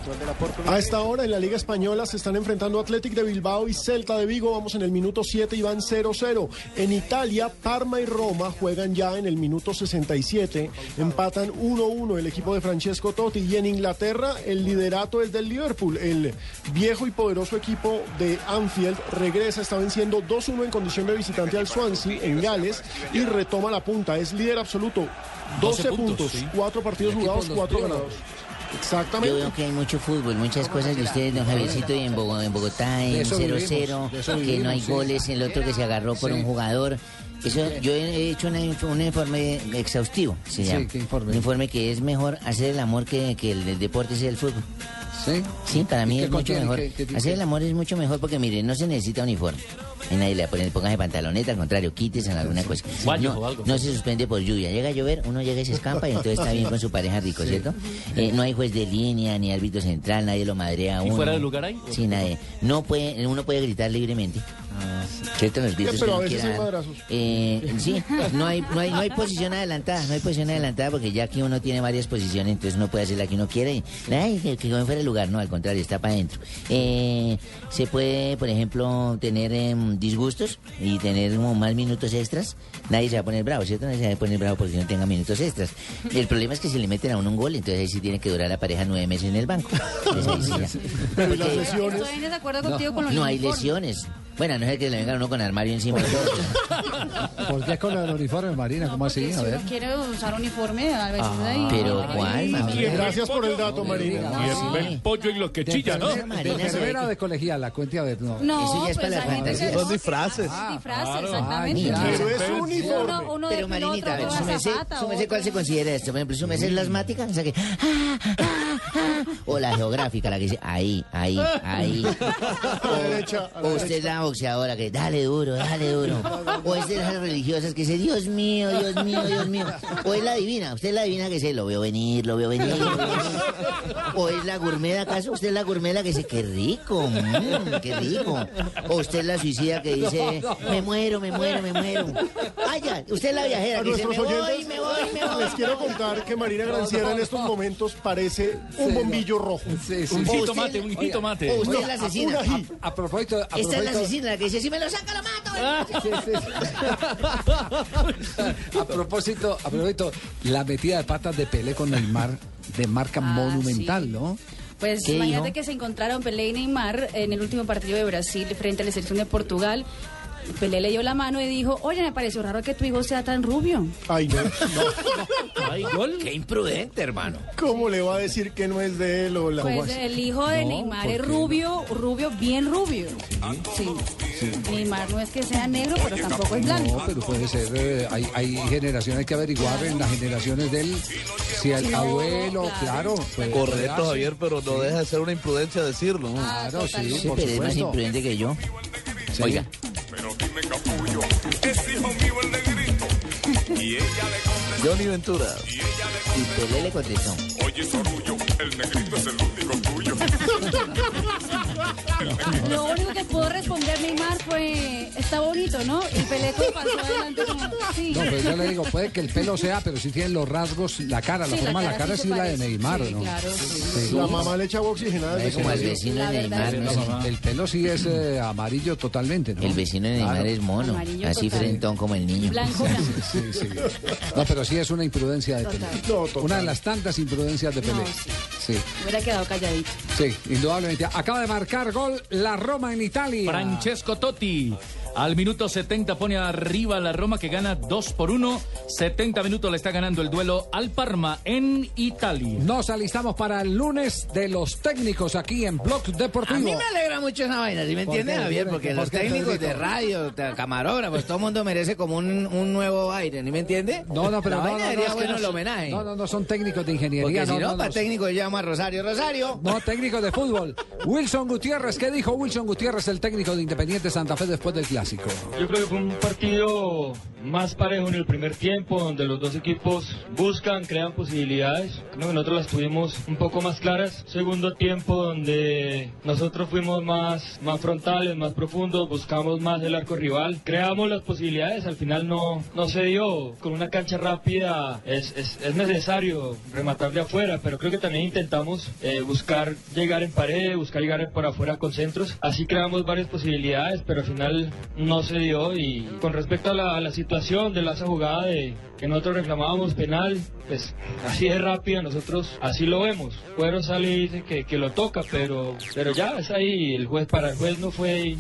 A esta hora en la Liga Española se están enfrentando Athletic de Bilbao y Celta de Vigo. Vamos en el minuto 7 y van 0-0. En Italia, Parma y Roma juegan ya en el minuto 67. Empatan 1-1 el equipo de Francesco Totti. Y en Inglaterra, el liderato es del Liverpool. El viejo y poderoso equipo de Anfield regresa, está venciendo 2-1 en condición de visitante al Swansea en Gales y retoma la punta. Es líder absoluto. 12, 12 puntos, puntos, sí. 4 partidos El jugados, los 4 dio. ganados. Yo Exactamente. veo que hay mucho fútbol, muchas cosas de ustedes, don Javiercito, y en, Bogo- en Bogotá en eso 0-0, vivimos, de eso que no hay sí. goles, el otro que se agarró por Sí. un jugador. Eso, yo he hecho una un informe exhaustivo, se Sí, llama. ¿qué informe? Un informe que es mejor hacer el amor que, que el, del deporte sea el fútbol. ¿Sí? Sí, para mí ¿Y qué es mucho mejor. ¿Qué- hacer el amor es mucho mejor porque, mire, no se necesita uniforme. Y nadie le pone, póngase pantaloneta, al contrario, quítese en alguna cosa. No, se suspende por lluvia. Llega a llover, uno llega y se escampa y entonces está bien con su pareja rico, ¿cierto? Eh, no hay juez de línea, ni árbitro central, nadie lo madrea a ¿Y uno. fuera de lugar hay? Sí, nadie. No puede, uno puede gritar libremente. ¿Cierto? Los gritos pero a veces hay madrazos. Eh, sí, no hay, no, hay, no hay posición adelantada, no hay posición adelantada porque ya que uno tiene varias posiciones, entonces uno puede hacer la que uno quiera y ay, que, que no fuera el lugar, no, al contrario, está para adentro. Eh, se puede, por ejemplo, tener em, disgustos y tener como más minutos extras. Nadie se va a poner bravo, ¿cierto? Nadie se va a poner bravo porque no tenga minutos extras. El problema es que si le meten a uno un gol, entonces ahí sí tiene que durar la pareja nueve meses en el banco. Entonces ahí sí ya. Pero ¿y las Porque- lesiones? Estoy en desacuerdo contigo con los no hay lesiones. Bueno, no es que le venga uno con armario encima. y. ¿Por qué con el uniforme, Marina? ¿Cómo así? Si A ver. quiere usar uniforme, a veces hay- Pero ¿cuál, mami? Gracias por el dato, Marina. Sí. El pollo y lo que ¿De chilla, ¿no? ¿De enfermera de colegiala? Cuente a ver, no. No, Eso ya es pues para la fantasía. Son disfraces. Ah, disfraces, Ah, exactamente. mira. Pero es un uniforme. Pero de Marinita, a ver, de merced, ¿cuál se considera esto? Por ejemplo, es la asmática, o sea que... ah, ah, ah, o la geográfica, la que dice ahí, ahí, ahí. A la derecha, usted la boxeadora que dale duro, dale duro. O es de las religiosas que dice, Dios mío, Dios mío, Dios mío. O es la divina, usted es la divina que dice, lo veo venir, lo veo venir. lo veo venir. O es la gourmet, ¿acaso usted es la gourmet la que dice, qué rico, mm, qué rico. O usted es la suicida que dice, me muero, me muero, me muero. Ay, ya, usted es la viajera A que dice, me nuestros voy, oyentes me voy, me voy. les quiero contar que Marina Granciera en estos momentos parece un bombillo rojo. Un jitomate, un jitomate. O usted es la asesina. A propósito, a Esta es la propósito- asesina la que dice, si me lo saca, lo mato. A propósito, a propósito, la metida de patas de Pelé con Neymar de marca monumental, ¿no? Pues ¿Qué imagínate que se encontraron Pelé y Neymar en el último partido de Brasil frente a la selección de Portugal. Pelé le dio la mano y dijo, oye, me pareció raro que tu hijo sea tan rubio. Ay, no. Ay, gol. Qué imprudente, hermano. ¿Cómo le va a decir que no es de él o la Pues el hijo de No, Neymar ¿por es rubio, rubio, bien rubio. Sí. Neymar no es que sea negro, pero tampoco es blanco. No, pero puede ser. eh, hay, hay generaciones, hay que averiguar en las generaciones de él si el No, abuelo, claro. claro. pues, Correcto. Javier, pero no deja de ser una imprudencia decirlo. ¿no? Claro, sí, Sí, por pero es más imprudente que yo. Sí. Oiga. Johnny Ventura. Y Pelé le contestó. Oye, Sorullo, el negrito es el único tuyo. Lo único que pudo responder Neymar fue, está bonito, ¿no? Y Pelé como pasó adelante como, sí. No, pero yo le digo, puede que el pelo sea, pero sí tienen los rasgos, la cara, la Sí, forma de la cara cara sí la de. Neymar, Sí, ¿no? claro, sí. La mamá le echa agua oxigenada Es como el vecino de Neymar. ¿no? El, el pelo sí es eh, amarillo totalmente, ¿no? El vecino de Neymar Claro. es mono, Amarillo así total. frentón como el niño. Blanco, blanco. Sí, sí. No, pero sí es una imprudencia de Pelé. No, total. Una de las tantas imprudencias de Pelé. No, sí. Hubiera quedado calladito. Sí, indudablemente. Acaba de marcar gol la Roma en Italia. Francesco Totti. Al minuto 70 pone arriba la Roma que gana 2 por 1. 70 minutos le está ganando el duelo al Parma en Italia. Nos alistamos para el lunes de los técnicos aquí en Blog Deportivo. A mí me alegra mucho esa vaina, ¿sí me ¿Por entiende, qué? Javier? ¿Por Porque los ¿Por qué, técnicos de radio, de camarógrafos, todo el mundo merece como un, un nuevo aire, ¿sí me entiende? No, no, pero La no, vaina no, sería no, bueno no el homenaje. No, no, no son técnicos de ingeniería. Porque no, si no, no, para no. técnico yo llamo a Rosario. Rosario. No, técnico de fútbol. Wilson Gutiérrez, ¿qué dijo Wilson Gutiérrez, el técnico de Independiente Santa Fe después del clásico? Yo creo que fue un partido más parejo en el primer tiempo, donde los dos equipos buscan, crean posibilidades. Creo que nosotros las tuvimos un poco más claras. Segundo tiempo, donde nosotros fuimos más, más frontales, más profundos, buscamos más el arco rival. Creamos las posibilidades, al final no, no se dio. Con una cancha rápida es, es, es necesario rematar de afuera, pero creo que también intentamos eh, buscar llegar en pared, buscar llegar por afuera con centros. Así creamos varias posibilidades, pero al final no se dio. Y con respecto a la, a la situación de la esa jugada de que nosotros reclamábamos penal, pues así de rápida, nosotros así lo vemos. Cuero sale y dice que, que lo toca, pero, pero ya es ahí. El juez para el juez no fue y,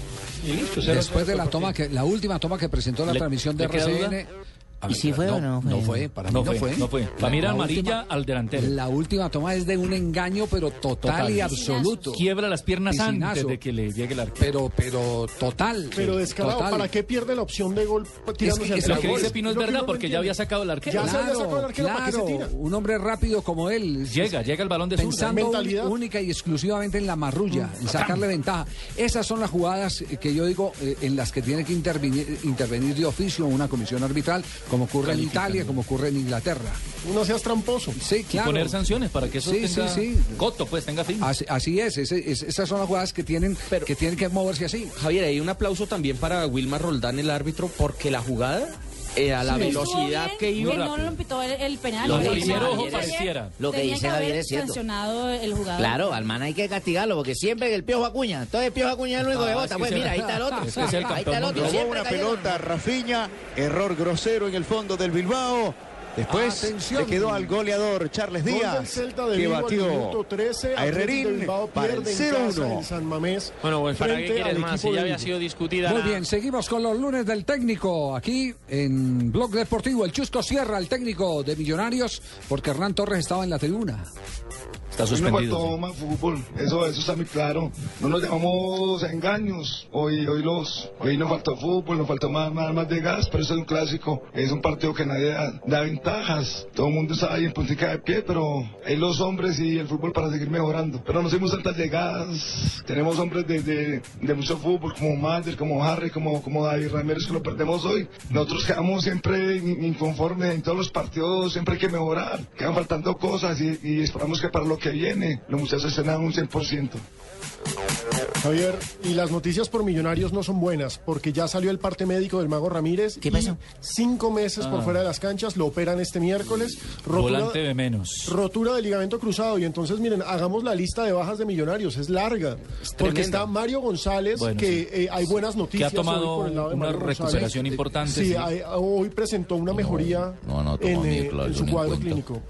y listo. Después de la toma que la última toma que presentó la ¿Le- transmisión de? RCN. A ¿Y ver, si fue o no fue? No fue, para mí No no fue, fue. no fue. Para mí era La amarilla última- al delantero. La última toma es de un engaño, pero total, Total. y absoluto. Quiebra las piernas Piscinazo. antes de que le llegue el arco. Pero, pero total. Pero descarado, total. ¿para qué pierde la opción de gol tirándose Es que- Lo que dice Pino es verdad no porque ya había sacado el arquero. Ya se había sacado el arquero, ¿para qué se tira? Un hombre rápido como él. Llega, llega el balón de. Pensando Mentalidad. única y exclusivamente en la marrulla, en sacarle ventaja. Esas son las jugadas que yo digo eh, en las que tiene que intervenir, intervenir de oficio una comisión arbitral, como ocurre en Italia, como ocurre en Inglaterra. No seas tramposo. Sí, Y claro. poner sanciones para que eso Sí, tenga sí, sí. coto, pues tenga fin. Así, así es, ese- es- esas son las jugadas que tienen, que tienen que moverse así. Javier, hay un aplauso también para Wilmar Roldán, el árbitro, porque la jugada, eh, a la Sí. velocidad Estuvo que bien, iba. que no lo pitó el, el penal. Lo Lo que dice es- pareciera. Lo que Tenía dice haber Javier es cierto. sancionado el jugador. Claro, al man hay que castigarlo, porque siempre el piojo acuña, entonces el piojo acuña es el único Ah, que vota. Pues mira, ahí está el otro. es que es el ahí está el otro. Robó una pelota, Rafiña, error grosero en el fondo del Bilbao. Después Atención. le quedó al goleador Charles Díaz, de que batió minuto 13. a Herrerín para el pierde en casa 0-1. en San Mamés. Bueno, pues para qué más, si ya había sido discutida Muy la- bien, seguimos con los lunes del técnico aquí en Blog Deportivo. El Chusco Sierra, el técnico de Millonarios, porque Hernán Torres estaba en la tribuna. Está suspendido, faltó más fútbol, eso, eso está muy claro. No nos dejamos engaños. Hoy, hoy los, hoy nos faltó fútbol, nos faltó más, más, más de gas, pero eso es un clásico. Es un partido que nadie da, da ventajas. Todo el mundo está ahí en puntica de pie, pero hay los hombres y el fútbol para seguir mejorando. Pero no hicimos tantas llegadas. Tenemos hombres de, de, de mucho fútbol, como Mander, como Harry, como, como David Ramírez, que lo perdemos hoy. Nosotros quedamos siempre in- inconformes en todos los partidos, siempre hay que mejorar. Quedan faltando cosas y, y esperamos que para lo que viene los muchachos estén a un 100%. Javier, y las noticias por millonarios no son buenas, porque ya salió el parte médico del Mago Ramírez. ¿Qué pasó? Cinco meses por Ah. fuera de las canchas, lo operan este miércoles. Volante de menos. rotura de ligamento cruzado. Y entonces, miren, hagamos la lista de bajas de millonarios, es larga. porque está Mario González, Bueno, que sí. eh, hay buenas Que noticias. ha tomado hoy por el lado de una Mario González. recuperación importante, Sí, sí. hay- hoy presentó una mejoría no, no, en, toma mi eh, en su cuadro clínico.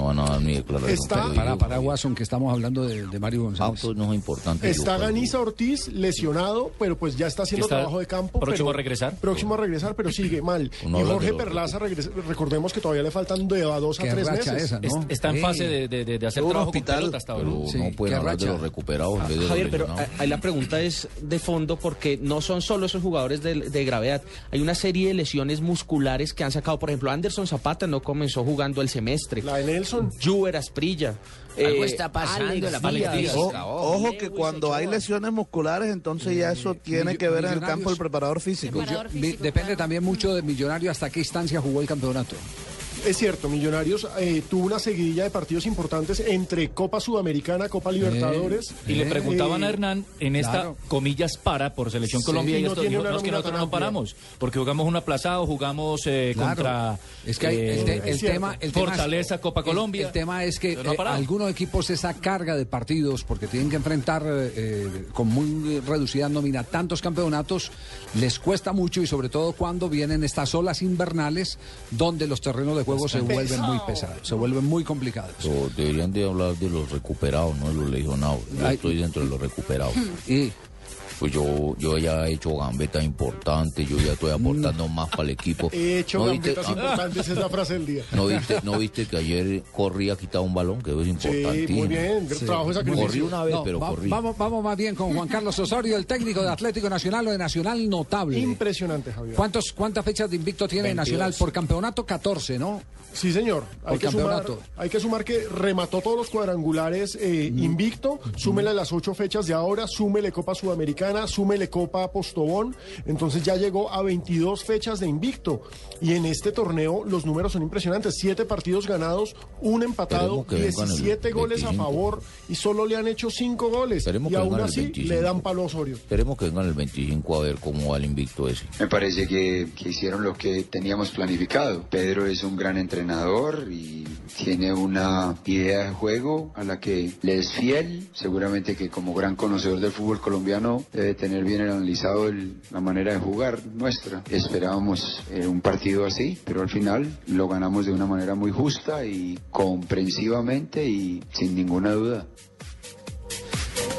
No van a dar declaración. Está- Para, para Watson, que estamos hablando de, de Mario González. Autos no es importante. Está yo- Ganiza Ortiz lesionado, pero pues ya está haciendo ¿Está trabajo de campo. próximo pero- a regresar? Próximo a regresar, pero sigue mal. Y Jorge Perlaza, regresa- recordemos que todavía le faltan de a dos a Qué tres meses. esa, ¿no? Es- Está en Sí. fase de, de- de- de hacer trabajo con hospital, pelota hasta ahora. pero Sí, no pueden qué hablar de racha. los recuperados en vez de los Javier, pero ahí la pregunta es de fondo porque no son solo esos jugadores de, de gravedad. Hay una serie de lesiones musculares que han sacado, por ejemplo, Anderson Zapata no comenzó jugando el semestre. La de Nelson. Juber Asprilla. Algo eh, está pasando la O- ojo que cuando hay lesiones musculares, entonces ya eso tiene que ver en el campo del preparador físico. Yo- depende también mucho de Millonario hasta qué instancia jugó el campeonato. Es cierto, Millonarios eh, tuvo una seguidilla de partidos importantes entre Copa Sudamericana, Copa Libertadores. Y le Eh, preguntaban a Hernán en esta, claro. comillas, para por Selección Sí, Colombia y no esto dijo, una no, es que nosotros no amplia". paramos, porque jugamos un aplazado, jugamos eh, Claro. contra Es que hay- el, eh, te- el es cierto. tema, el tema es- Fortaleza, Copa el- Colombia. El, tema es que no eh, algunos equipos esa carga de partidos, porque tienen que enfrentar eh, eh, con muy reducida nómina tantos campeonatos, les cuesta mucho y sobre todo cuando vienen estas olas invernales donde los terrenos de juego se vuelven muy pesados, se vuelven muy complicados. Pero deberían de hablar de los recuperados, no de los lesionados. Yo Ay. estoy dentro de los recuperados. Y Pues yo, yo ya he hecho gambetas importantes, yo ya estoy aportando más para el equipo. He hecho ¿No viste, gambetas ah, importantes, es la frase del día. ¿no viste, ¿No viste que ayer corrí a quitar un balón? Que es Sí, importantísimo. muy bien, trabajo de sacrificio. Corrí una vez, No, pero va- corrí. vamos, vamos más bien con Juan Carlos Osorio, el técnico de Atlético Nacional o de Nacional notable. Impresionante, Javier. ¿Cuántos, ¿Cuántas fechas de invicto tiene 22. Nacional? Por campeonato 14, ¿no? Sí, señor. Hay Por que, sumar, campeonato. hay que sumar que remató todos los cuadrangulares eh, invicto, súmele las ocho fechas de ahora, súmele Copa Sudamericana, súmele Copa Postobón, entonces ya llegó a 22 fechas de invicto. Y en este torneo los números son impresionantes, siete partidos ganados, un empatado, Esperemos que vengan el 17 goles a 25. favor y solo le han hecho cinco goles. Esperemos y que aún vengan el así 25. le dan palo a Osorio. Esperemos que vengan el 25 a ver cómo va el invicto ese. Me parece que, que hicieron lo que teníamos planificado. Pedro es un gran entrenador y tiene una idea de juego a la que le es fiel. Seguramente que como gran conocedor del fútbol colombiano debe tener bien analizado el- la manera de jugar nuestra. Esperábamos eh, un partido así, pero al final lo ganamos de una manera muy justa y comprensivamente y sin ninguna duda.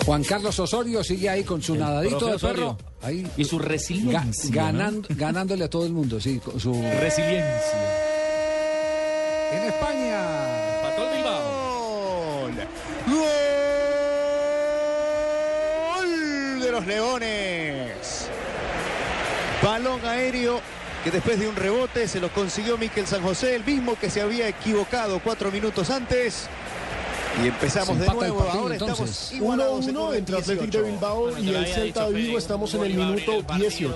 Juan Carlos Osorio sigue ahí con su nadadito de perro. Ahí, Y su resiliencia, Ga- ganando, ganándole a todo el mundo, sí, con su resiliencia. En España. De los Leones. Balón aéreo que después de un rebote se lo consiguió Miquel San José, el mismo que se había equivocado cuatro minutos antes. Y empezamos de nuevo. partido, Ahora entonces. estamos igualados en 1-1 el entre Atlético de 18. Bilbao y el Celta de Vigo, estamos en el minuto 18.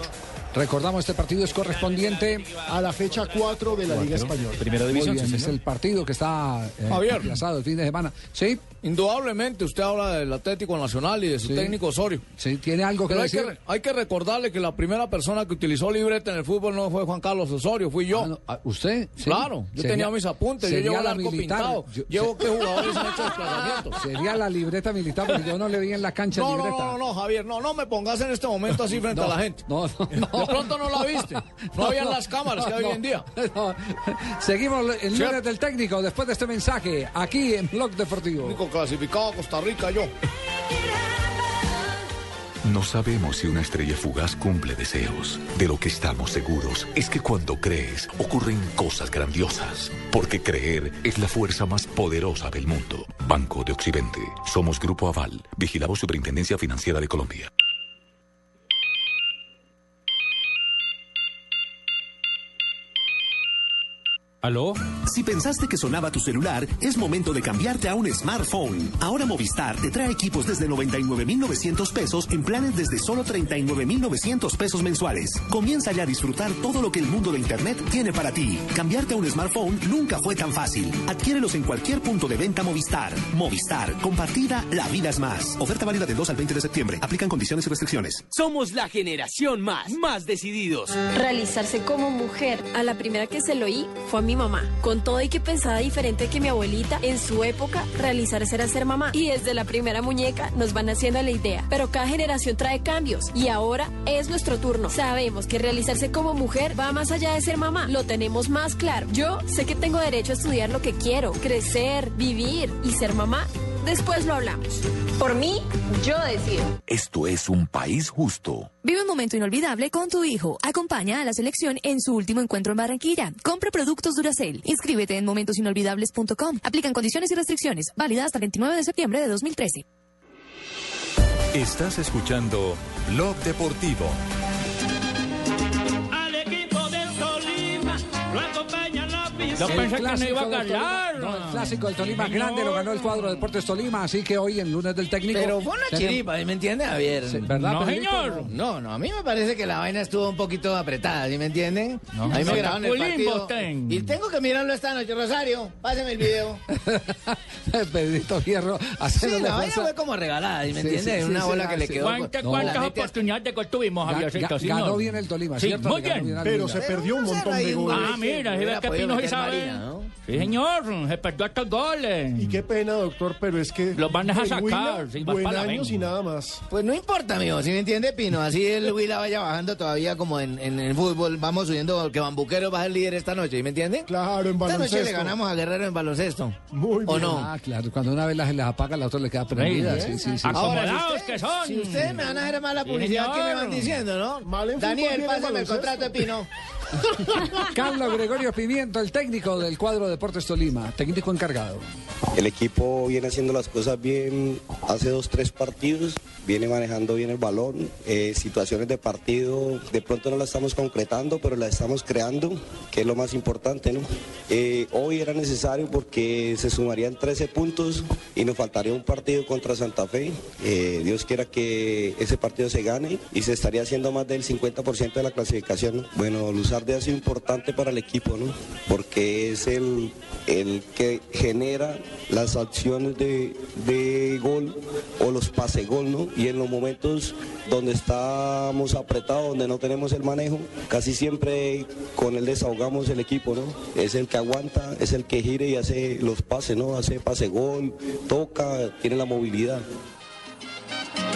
Recordamos, este partido es correspondiente a la fecha 4 de la Liga Española. Primera Muy división, bien, sí, es el partido que está eh, Javier. el fin de semana. Sí, Indudablemente usted habla del Atlético Nacional y de su Sí. técnico Osorio. sí, tiene algo que Pero hay decir. que, hay que recordarle que la primera persona que utilizó libreta en el fútbol no fue Juan Carlos Osorio, fui yo. Ah, no, ah, ¿Usted? Sí. Claro, yo Sería- tenía mis apuntes, yo llevo el la arco militar. pintado, Yo- llevo qué jugadores han hecho desplazamientos. Sería la libreta militar, porque yo no le vi en la cancha No, no, libreta. no, no, no, Javier, no, no me pongas en este momento así frente No, a la gente. No, no, no. De pronto no la viste. No habían las cámaras que hay no, hoy en día. no. Seguimos el lunes del técnico después de este mensaje aquí en Blog Deportivo. Único clasificado a Costa Rica yo. No sabemos si una estrella fugaz cumple deseos. De lo que estamos seguros es que cuando crees ocurren cosas grandiosas. Porque creer es la fuerza más poderosa del mundo. Banco de Occidente. Somos Grupo Aval. Vigilamos Superintendencia Financiera de Colombia. ¿Aló? Si pensaste que sonaba tu celular, es momento de cambiarte a un smartphone. Ahora Movistar te trae equipos desde 99,900 pesos en planes desde solo 39,900 pesos mensuales. Comienza ya a disfrutar todo lo que el mundo de Internet tiene para ti. Cambiarte a un smartphone nunca fue tan fácil. Adquiérelos en cualquier punto de venta Movistar. Movistar, compartida, la vida es más. Oferta válida del 2 al 20 de septiembre. Aplican condiciones y restricciones. Somos la generación más, más decididos. Realizarse como mujer. A la primera que se lo oí fue a mi mamá. Con todo y que pensaba diferente que mi abuelita, en su época, realizarse era ser mamá. Y desde la primera muñeca nos van haciendo la idea. Pero cada generación trae cambios. Y ahora es nuestro turno. Sabemos que realizarse como mujer va más allá de ser mamá. Lo tenemos más claro. Yo sé que tengo derecho a estudiar lo que quiero, crecer, vivir y ser mamá. Después lo hablamos. Por mí, yo decido. Esto es un país justo. Vive un momento inolvidable con tu hijo. Acompaña a la selección en su último encuentro en Barranquilla. Compra productos Duracell. Inscríbete en momentosinolvidables.com. Aplican condiciones y restricciones. Válida hasta el 29 de septiembre de 2013. Estás escuchando Blog Deportivo. Yo El pensé que no clásico iba a del Tolima- ganar. no, el clásico del Tolima grande lo ganó el cuadro de Deportes Tolima, así que hoy en lunes del técnico. Pero fue una chiripa, ¿sí ¿me entiende, Javier? Sí, ¿verdad, No, Pedrito? señor. No, no, a mí me parece que la vaina estuvo un poquito apretada, ¿sí me entienden? No, a mí me grabaron el partido. Y tengo que mirarlo esta noche, Rosario. Páseme el video. Pedrito Fierro Sí, la vaina fuerza. fue como regalada, ¿sí me Sí, entiende? sí, Una sí, bola sí, que le quedó. ¿Cuántas, oportunidades de gol tuvimos, Javiercito? ganó bien el Tolima, Sí, ¿cierto? muy bien. Pero se perdió un montón de goles. Ah, mira, Hubiera que Pino sabe. Marina, ¿no? Sí, señor, se perdió estos goles. Y qué pena, doctor, pero es que. Los van a el sacar, vas buen años y nada más. Pues no importa, amigo, si me entiende, Pino. Así el Huila vaya bajando todavía como en, en el fútbol. Vamos subiendo, que Bambuquero va a ser líder esta noche, ¿sí me entiende? Claro, en Esta noche baloncesto. le ganamos a Guerrero en baloncesto. Muy ¿O bien. no? Ah, claro, cuando una vez las les apaga, la otra le queda prendida. Sí, sí, sí. Ahora, Acomodados si que ustedes, son. si ustedes me van a hacer mala Sí, publicidad, ¿qué me van diciendo, no? Mal en Daniel, pásame el baloncesto. contrato de Pino. Carlos Gregorio Pimiento, el técnico del cuadro Deportes Tolima, técnico encargado. El equipo viene haciendo las cosas bien hace dos, tres partidos, viene manejando bien el balón, eh, situaciones de partido, de pronto no las estamos concretando, pero las estamos creando, que es lo más importante, ¿no? Eh, hoy era necesario porque se sumarían 13 puntos y nos faltaría un partido contra Santa Fe. Eh, Dios quiera que ese partido se gane y se estaría haciendo más del 50% de la clasificación, ¿no? Bueno, Luzarde ha sido importante para el equipo, ¿no? Porque es el, el que genera las acciones de, de gol o los pase gol, ¿no? Y en los momentos donde estamos apretados, donde no tenemos el manejo, casi siempre con él desahogamos el equipo, ¿no? Es el que aguanta, es el que gira y hace los pases, ¿no? Hace pase gol, toca, tiene la movilidad.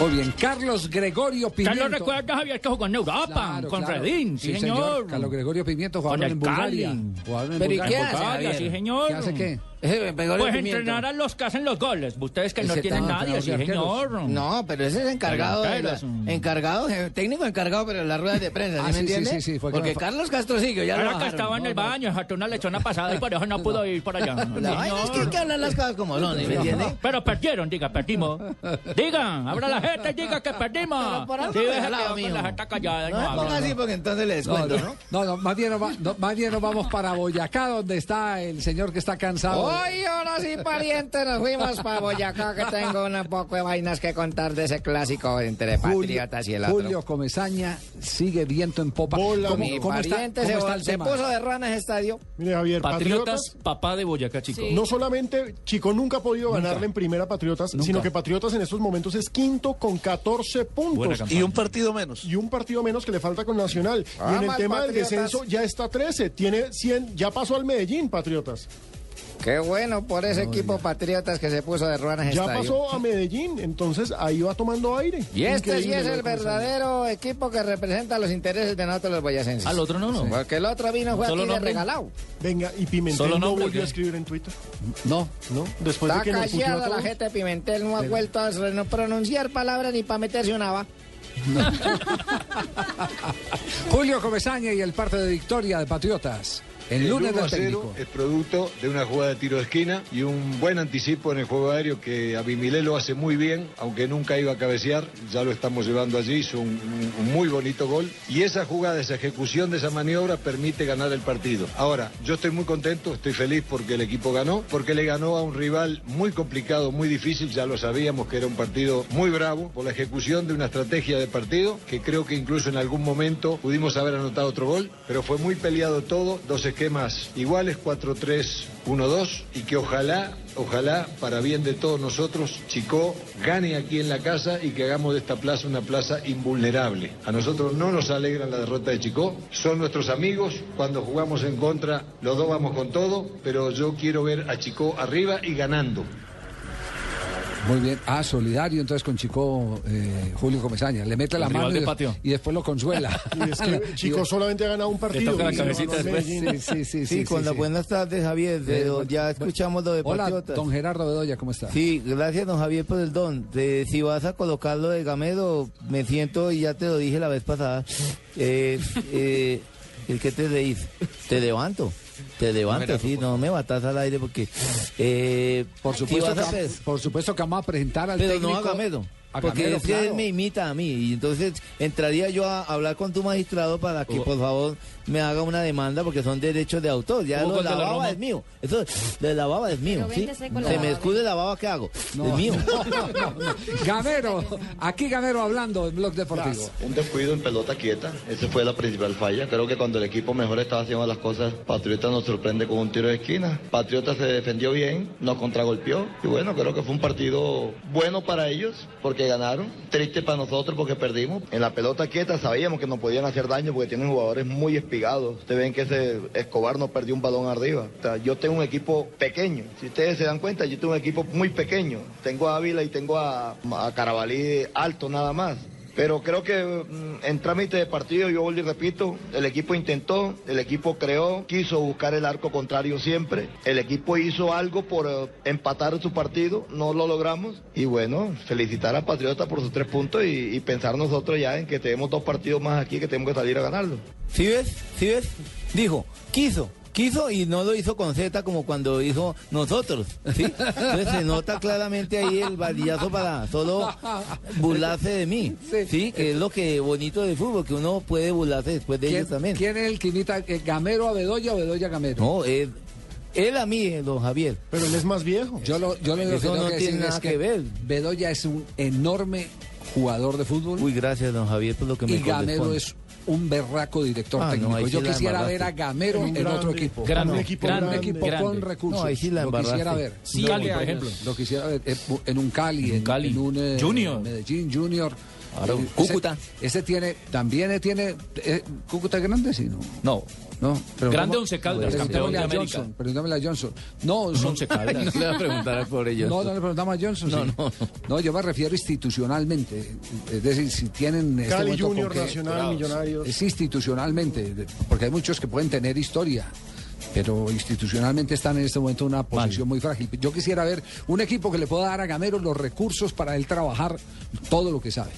Muy bien, Carlos Gregorio Pimiento. Carlos recuerda, Javier, que jugó en Europa Claro, con claro. Redín, sí, señor. Carlos Gregorio Pimiento Con el en Bulgaria. Jugaron en Pero ¿y Bulgaria. qué hace, Bulgaria, Javier? sí, señor. ¿Qué hace qué? Ese Gregorio Pues Pimiento. entrenar a los que hacen los goles. Ustedes que no Ese tienen estaba nadie, sí, señor. No, pero ese es encargado, de la- Delanteros. encargado, eh, técnico encargado, pero en las ruedas de prensa, ¿sí Ah, me sí, sí, entiende? sí, sí, fue que Porque Carlos Castrocillo ya lo Ahora que estaba en el baño, jaltó una lechona pasada y por eso no pudo ir por allá. La vaina es que hay que hablar las cosas como son, ¿sí me entiende? Pero perdieron, diga, perdimos. Digan, abra la gente, diga que perdimos. Pero por algo Sí, la gente callada y No no así porque entonces le No, descuento, no, ¿no? no, no, más bien, nos va- no, más bien nos vamos para Boyacá, donde está el señor que está cansado. Hoy, ahora sí, pariente, nos fuimos para Boyacá, que tengo un poco de vainas que contar de ese clásico entre Patriotas y el otro. Julio Comesaña sigue viento en popa. ¿Cómo, Mi cómo está, pariente cómo se, está el se tema? puso de rana ese estadio. Mire, Javier, Patriotas, Patriotas. papá de Boyacá, chico. No solamente Chico nunca ha podido ganarle en primera Patriotas, Nunca. sino que Patriotas en estos momentos es quinto con 14 Buena puntos. Y un partido menos. Y un partido menos que le falta con Nacional. y en el tema del descenso ya está 13. Tiene 100, ya pasó al Medellín, Patriotas. Qué bueno por ese equipo Patriotas que se puso de rana ese Ya estadio. pasó a Medellín, entonces ahí va tomando aire. Y este sí es el verdadero equipo que representa los intereses de nosotros los boyacenses. Al otro no, no. Porque el otro vino fue Solo aquí de regalado. Venga, y Pimentel Solo no nombre, volvió ¿qué? a escribir en Twitter. No. ¿No? Después Está de que nos puteó a callada la gente de Pimentel, no ha vuelto a no pronunciar palabras ni para meterse una va. Julio Comesaña y el parte de victoria de Patriotas. El lunes 1 del a 0 técnico. es producto de una jugada de tiro de esquina y un buen anticipo en el juego aéreo que Abimilé lo hace muy bien, aunque nunca iba a cabecear, ya lo estamos llevando allí, hizo un, un- muy bonito gol y esa jugada, esa ejecución de esa maniobra permite ganar el partido. Ahora, yo estoy muy contento, estoy feliz porque el equipo ganó, porque le ganó a un rival muy complicado, muy difícil, ya lo sabíamos que era un partido muy bravo por la ejecución de una estrategia de partido que creo que incluso en algún momento pudimos haber anotado otro gol, pero fue muy peleado todo, dos esquemas iguales, 4-3-1-2 y que ojalá, ojalá, para bien de todos nosotros, Chico gane aquí en la casa y que hagamos de esta plaza una plaza invulnerable. A nosotros no nos alegra la derrota de Chico, son nuestros amigos, cuando jugamos en contra los dos vamos con todo, pero yo quiero ver a Chico arriba y ganando. Muy bien. Ah, solidario entonces con Chico eh, Julio Comesaña. Le mete la El mano y, de des- patio. y después lo consuela. Y es que Chico solamente ha ganado un partido. la cabecita después. Sí, sí, sí. Sí, con las buenas tardes, Javier. Eh, Pero ya escuchamos lo de Hola, Patriotas. don Gerardo Bedoya, ¿cómo está? Sí, gracias, don Javier, por el don. De- si vas a colocarlo de Gamero, me siento, y ya te lo dije la vez pasada, eh, eh, el que te reís, te levanto. Te levanto, sí, no me batas al aire porque... Eh, Por supuesto, a por supuesto que vamos a presentar al pero técnico. no a Gamero. A Porque Gamero, es que claro. él me imita a mí. Y entonces entraría yo a hablar con tu magistrado para que por favor me haga una demanda porque son derechos de autor. Ya lo la la baba Roma. es mío. Eso de la baba es mío. ¿sí? Se me baba. escude la baba que hago. Es mío. Gamero, aquí Gamero hablando en Blog Deportivo. Un descuido en pelota quieta, esa fue la principal falla. Creo que cuando el equipo mejor estaba haciendo las cosas, Patriota nos sorprende con un tiro de esquina. Patriota se defendió bien, nos contragolpeó y bueno, creo que fue un partido bueno para ellos porque ganaron, triste para nosotros porque perdimos. En la pelota quieta sabíamos que nos podían hacer daño porque tienen jugadores muy espigados. Ustedes ven que ese Escobar no perdió un balón arriba. O sea, yo tengo un equipo pequeño. Si ustedes se dan cuenta, yo tengo un equipo muy pequeño. Tengo a Ávila y tengo a, a Carabalí alto nada más. Pero creo que mm, en trámite de partido, yo y repito, el equipo intentó, el equipo creó, quiso buscar el arco contrario siempre. El equipo hizo algo por eh, empatar su partido, no lo logramos. Y bueno, felicitar a Patriota por sus tres puntos y, y pensar nosotros ya en que tenemos dos partidos más aquí que tenemos que salir a ganarlo. ¿Sí ves? ¿Sí ves? Dijo, quiso. Quiso y no lo hizo con Z como cuando hizo nosotros. ¿sí? Entonces se nota claramente ahí el varillazo para solo burlarse de mí. Sí, que es lo que bonito del fútbol, que uno puede burlarse después de ¿Quién, ellos también. quién es el que imita eh, Gamero a Bedoya o Bedoya Gamero? No, él, él a mí, eh, don Javier. Pero él es más viejo. Yo lo, yo lo que Eso no que tiene nada es que ver. Bedoya es un enorme jugador de fútbol Uy, gracias, don Javier, por lo que me y Gamero es un berraco director Ah, no, técnico. sí Yo quisiera ver a Gamero en grande, otro equipo. grande, un equipo, grande, un equipo grande. con recursos. No, ahí sí la lo quisiera ver. Sí, Cali, Cali, por años. ejemplo. Lo quisiera ver en un Cali, en, Cali. en un eh, Junior. Medellín Junior. Claro, Eh, Cúcuta. Ese, ese tiene, también tiene. eh, ¿Cúcuta es grande? Sí, no. No. No, pero Grande ¿cómo? Once Caldas, campeón de a América. Johnson. Preguntémosle a Johnson. No, son Once Caldas. Le voy a preguntar por ellos. No, no le preguntamos a Johnson. No, sí. no, No, yo me refiero institucionalmente. Es decir, si tienen. en este Cali momento Junior, Nacional, Millonarios. Es institucionalmente, porque hay muchos que pueden tener historia. Pero institucionalmente están en este momento en una posición muy frágil. Yo quisiera ver un equipo que le pueda dar a Gamero los recursos para él trabajar todo lo que sabe.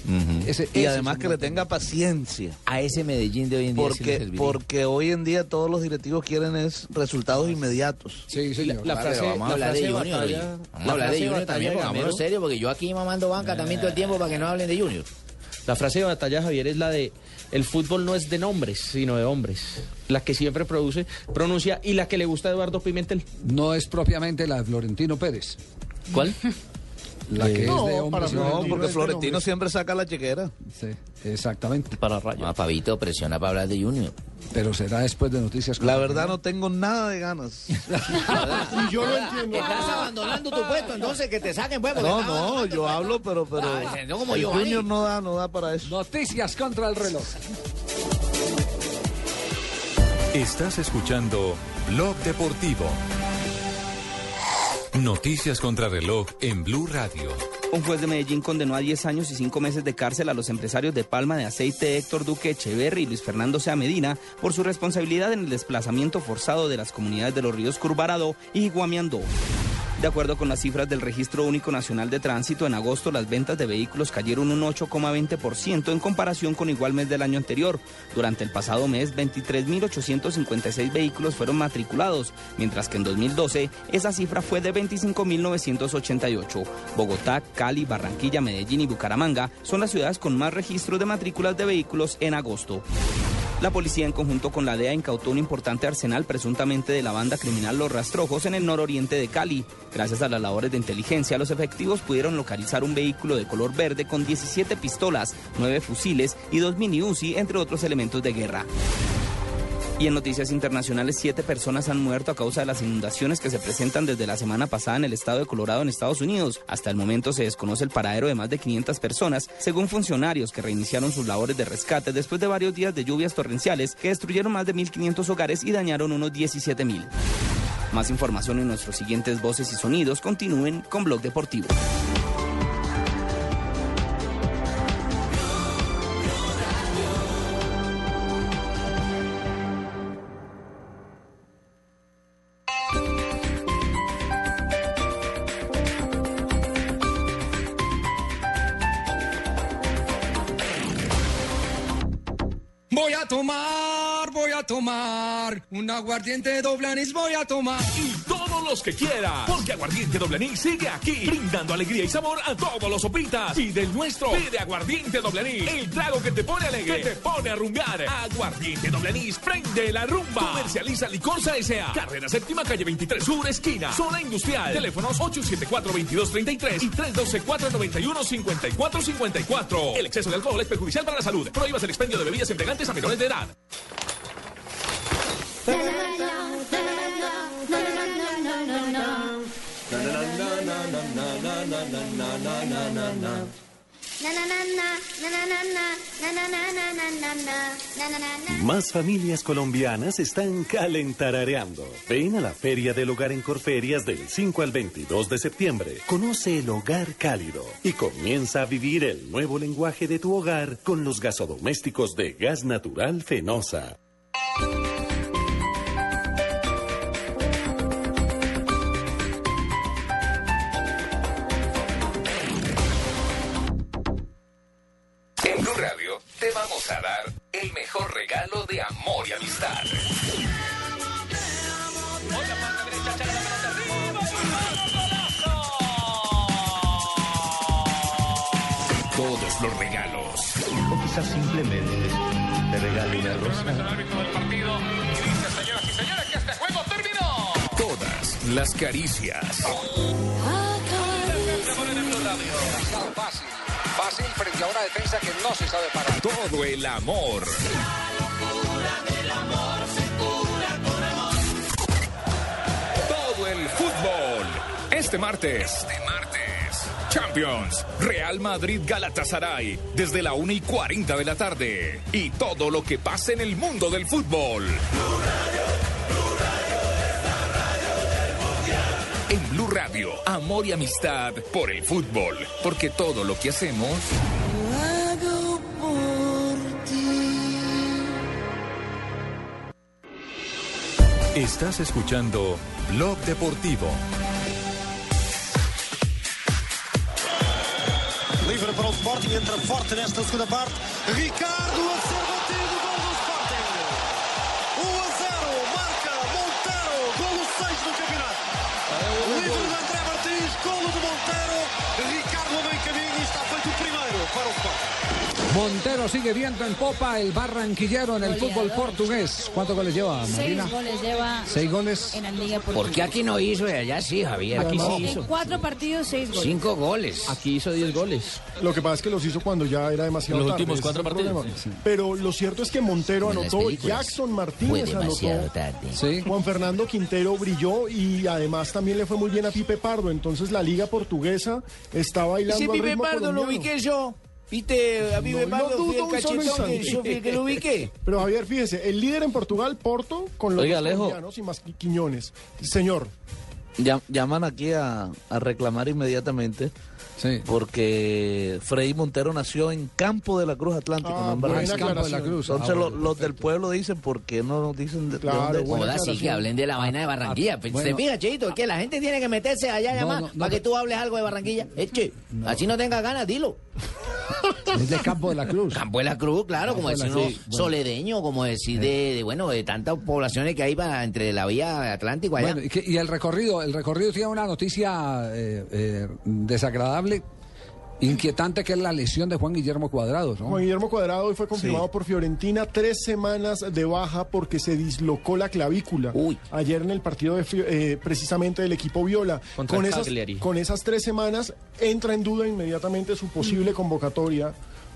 Ese- Y ese además es que le tenga paciencia. A ese Medellín de hoy en día sí Porque, serviría. porque hoy en día todos los directivos quieren es resultados inmediatos. Sí, señor. La frase, vamos a hablar de Junior. Vamos a hablar de Junior también, pongámonos serio, porque yo aquí mamando banca también todo el tiempo para que no hablen de Junior. La frase de batalla, Javier, es la de el fútbol no es de nombres, sino de hombres. La que siempre produce, pronuncia y la que le gusta a Eduardo Pimentel. No es propiamente la de Florentino Pérez. ¿Cuál? La que no, es de hombres. no, porque Florentino siempre saca la chequera. Sí, exactamente. Para Rayo. Ah, Pavito, presiona para hablar de Junior. Pero será después de noticias. La verdad no tengo nada de ganas. Y yo lo entiendo. Estás abandonando tu puesto, entonces que te saquen, pues. porque No, no, yo hablo, pero, pero Ay, no como el Giovanni. Junior no da, no da para eso. Noticias contra el reloj. Estás escuchando Blog Deportivo. Noticias contra reloj en Blue Radio. Un juez de Medellín condenó a 10 años y 5 meses de cárcel a los empresarios de Palma de Aceite Héctor Duque Echeverri y Luis Fernando Sea Medina por su responsabilidad en el desplazamiento forzado de las comunidades de los ríos Curvarado y Guamiandó. De acuerdo con las cifras del Registro Único Nacional de Tránsito, en agosto las ventas de vehículos cayeron un 8,20% en comparación con igual mes del año anterior. Durante el pasado mes, 23.856 vehículos fueron matriculados, mientras que en 2012 esa cifra fue de 25.988. Bogotá, Cali, Barranquilla, Medellín y Bucaramanga son las ciudades con más registros de matrículas de vehículos en agosto. La policía, en conjunto con la DEA, incautó un importante arsenal presuntamente de la banda criminal Los Rastrojos en el nororiente de Cali. Gracias a las labores de inteligencia, los efectivos pudieron localizar un vehículo de color verde con 17 pistolas, 9 fusiles y dos mini Uzi, entre otros elementos de guerra. Y en noticias internacionales, siete personas han muerto a causa de las inundaciones que se presentan desde la semana pasada en el estado de Colorado, en Estados Unidos. Hasta el momento se desconoce el paradero de más de 500 personas, según funcionarios que reiniciaron sus labores de rescate después de varios días de lluvias torrenciales que destruyeron más de 1.500 hogares y dañaron unos 17.000. Más información en nuestros siguientes voces y sonidos. Continúen con Blog Deportivo. Tomar, un aguardiente doble anís voy a tomar. Y todos los que quieras, porque Aguardiente Doble Anís sigue aquí, brindando alegría y sabor a todos los sopitas. Y del nuestro, pide Aguardiente Doble Anís, el trago que te pone alegre, que te pone a rumbear. Aguardiente Doble Anís, prende la rumba. Comercializa Licorsa S.A. Carrera Séptima, calle 23 Sur, esquina, zona industrial. Teléfonos 874-2233 y 312-491-5454. El exceso de alcohol es perjudicial para la salud. Prohíbas el expendio de bebidas embriagantes a menores de edad. Más familias colombianas están calentarareando. Ven a la Feria del Hogar en Corferias del 5 al 22 de septiembre. Conoce el hogar cálido y comienza a vivir el nuevo lenguaje de tu hogar con los gasodomésticos de gas natural Fenosa. Todos los regalos. O quizás simplemente te regale una rosa. Todas las caricias. Fácil, fácil frente a una defensa que no se sabe parar. Todo el amor. Todo el fútbol. Este martes. Este martes. Champions. Real Madrid Galatasaray. Desde la 1 y 40 de la tarde. Y todo lo que pasa en el mundo del fútbol. En Blue Radio, amor y amistad por el fútbol. Porque todo lo que hacemos. hago por ti. Estás escuchando Blog Deportivo. Sporting, entra forte nesta segunda parte. Ricardo a ser batido, gol do Sporting. 1 a 0, marca Montero, golo 6 do campeonato. Livre de Montero. Ricardo caminho e está feito o primeiro para o Sporting. Montero sigue viendo en popa el barranquillero en el fútbol portugués. ¿Cuántos goles lleva, Marina? Seis goles lleva Seis goles. en la Liga ¿Por Portuguesa. qué aquí no hizo y allá sí, Javier? Aquí sí En hizo. cuatro partidos, seis goles. Cinco goles. Aquí hizo 10 goles. Lo que pasa es que los hizo cuando ya era demasiado Los tarde, últimos cuatro partidos. Pero lo cierto es que Montero en anotó. Jackson Martínez anotó. tarde. Juan Fernando Quintero brilló y además también le fue muy bien a Pipe Pardo. Entonces la liga portuguesa está bailando Ese al ritmo Pardo lo ubiqué yo. ¿Viste? A Pipe No Pardo lo fui dudo el un solo cachetón que yo fui el que lo ubiqué. Pero Javier, fíjese, el líder en Portugal, Porto, con los colombianos y más Quiñones. Señor. Llam- Llaman aquí a, a reclamar inmediatamente. Porque Freddy Montero nació en Campo de la Cruz Atlántico, Ah, no en. Campo de la Cruz. Entonces Ah, bueno, los del pueblo dicen, ¿por qué no nos dicen de, de Claro, dónde? buena Joda, sí, que hablen de la vaina de Barranquilla. Pues, bueno. ¿Se fija, Cheito? Es que la gente tiene que meterse allá No, llamar no, no, para que tú hables algo de Barranquilla. Eche, así no tengas ganas, dilo. Es de Campo de la Cruz. Campo de la Cruz, claro, como Campo de decir Cruz, bueno. soledeño, como decir de, de, bueno, de tantas poblaciones que hay para, entre la vía Atlántico allá. Bueno, y, que- y el recorrido, el recorrido tiene una noticia eh, eh, desagradable, inquietante, que es la lesión de Juan Guillermo Cuadrado, ¿no? Juan Guillermo Cuadrado hoy fue confirmado Sí. por Fiorentina tres semanas de baja porque se dislocó la clavícula. Ayer en el partido de eh, precisamente del equipo Viola. Contra con esas, con esas tres semanas entra en duda inmediatamente su posible convocatoria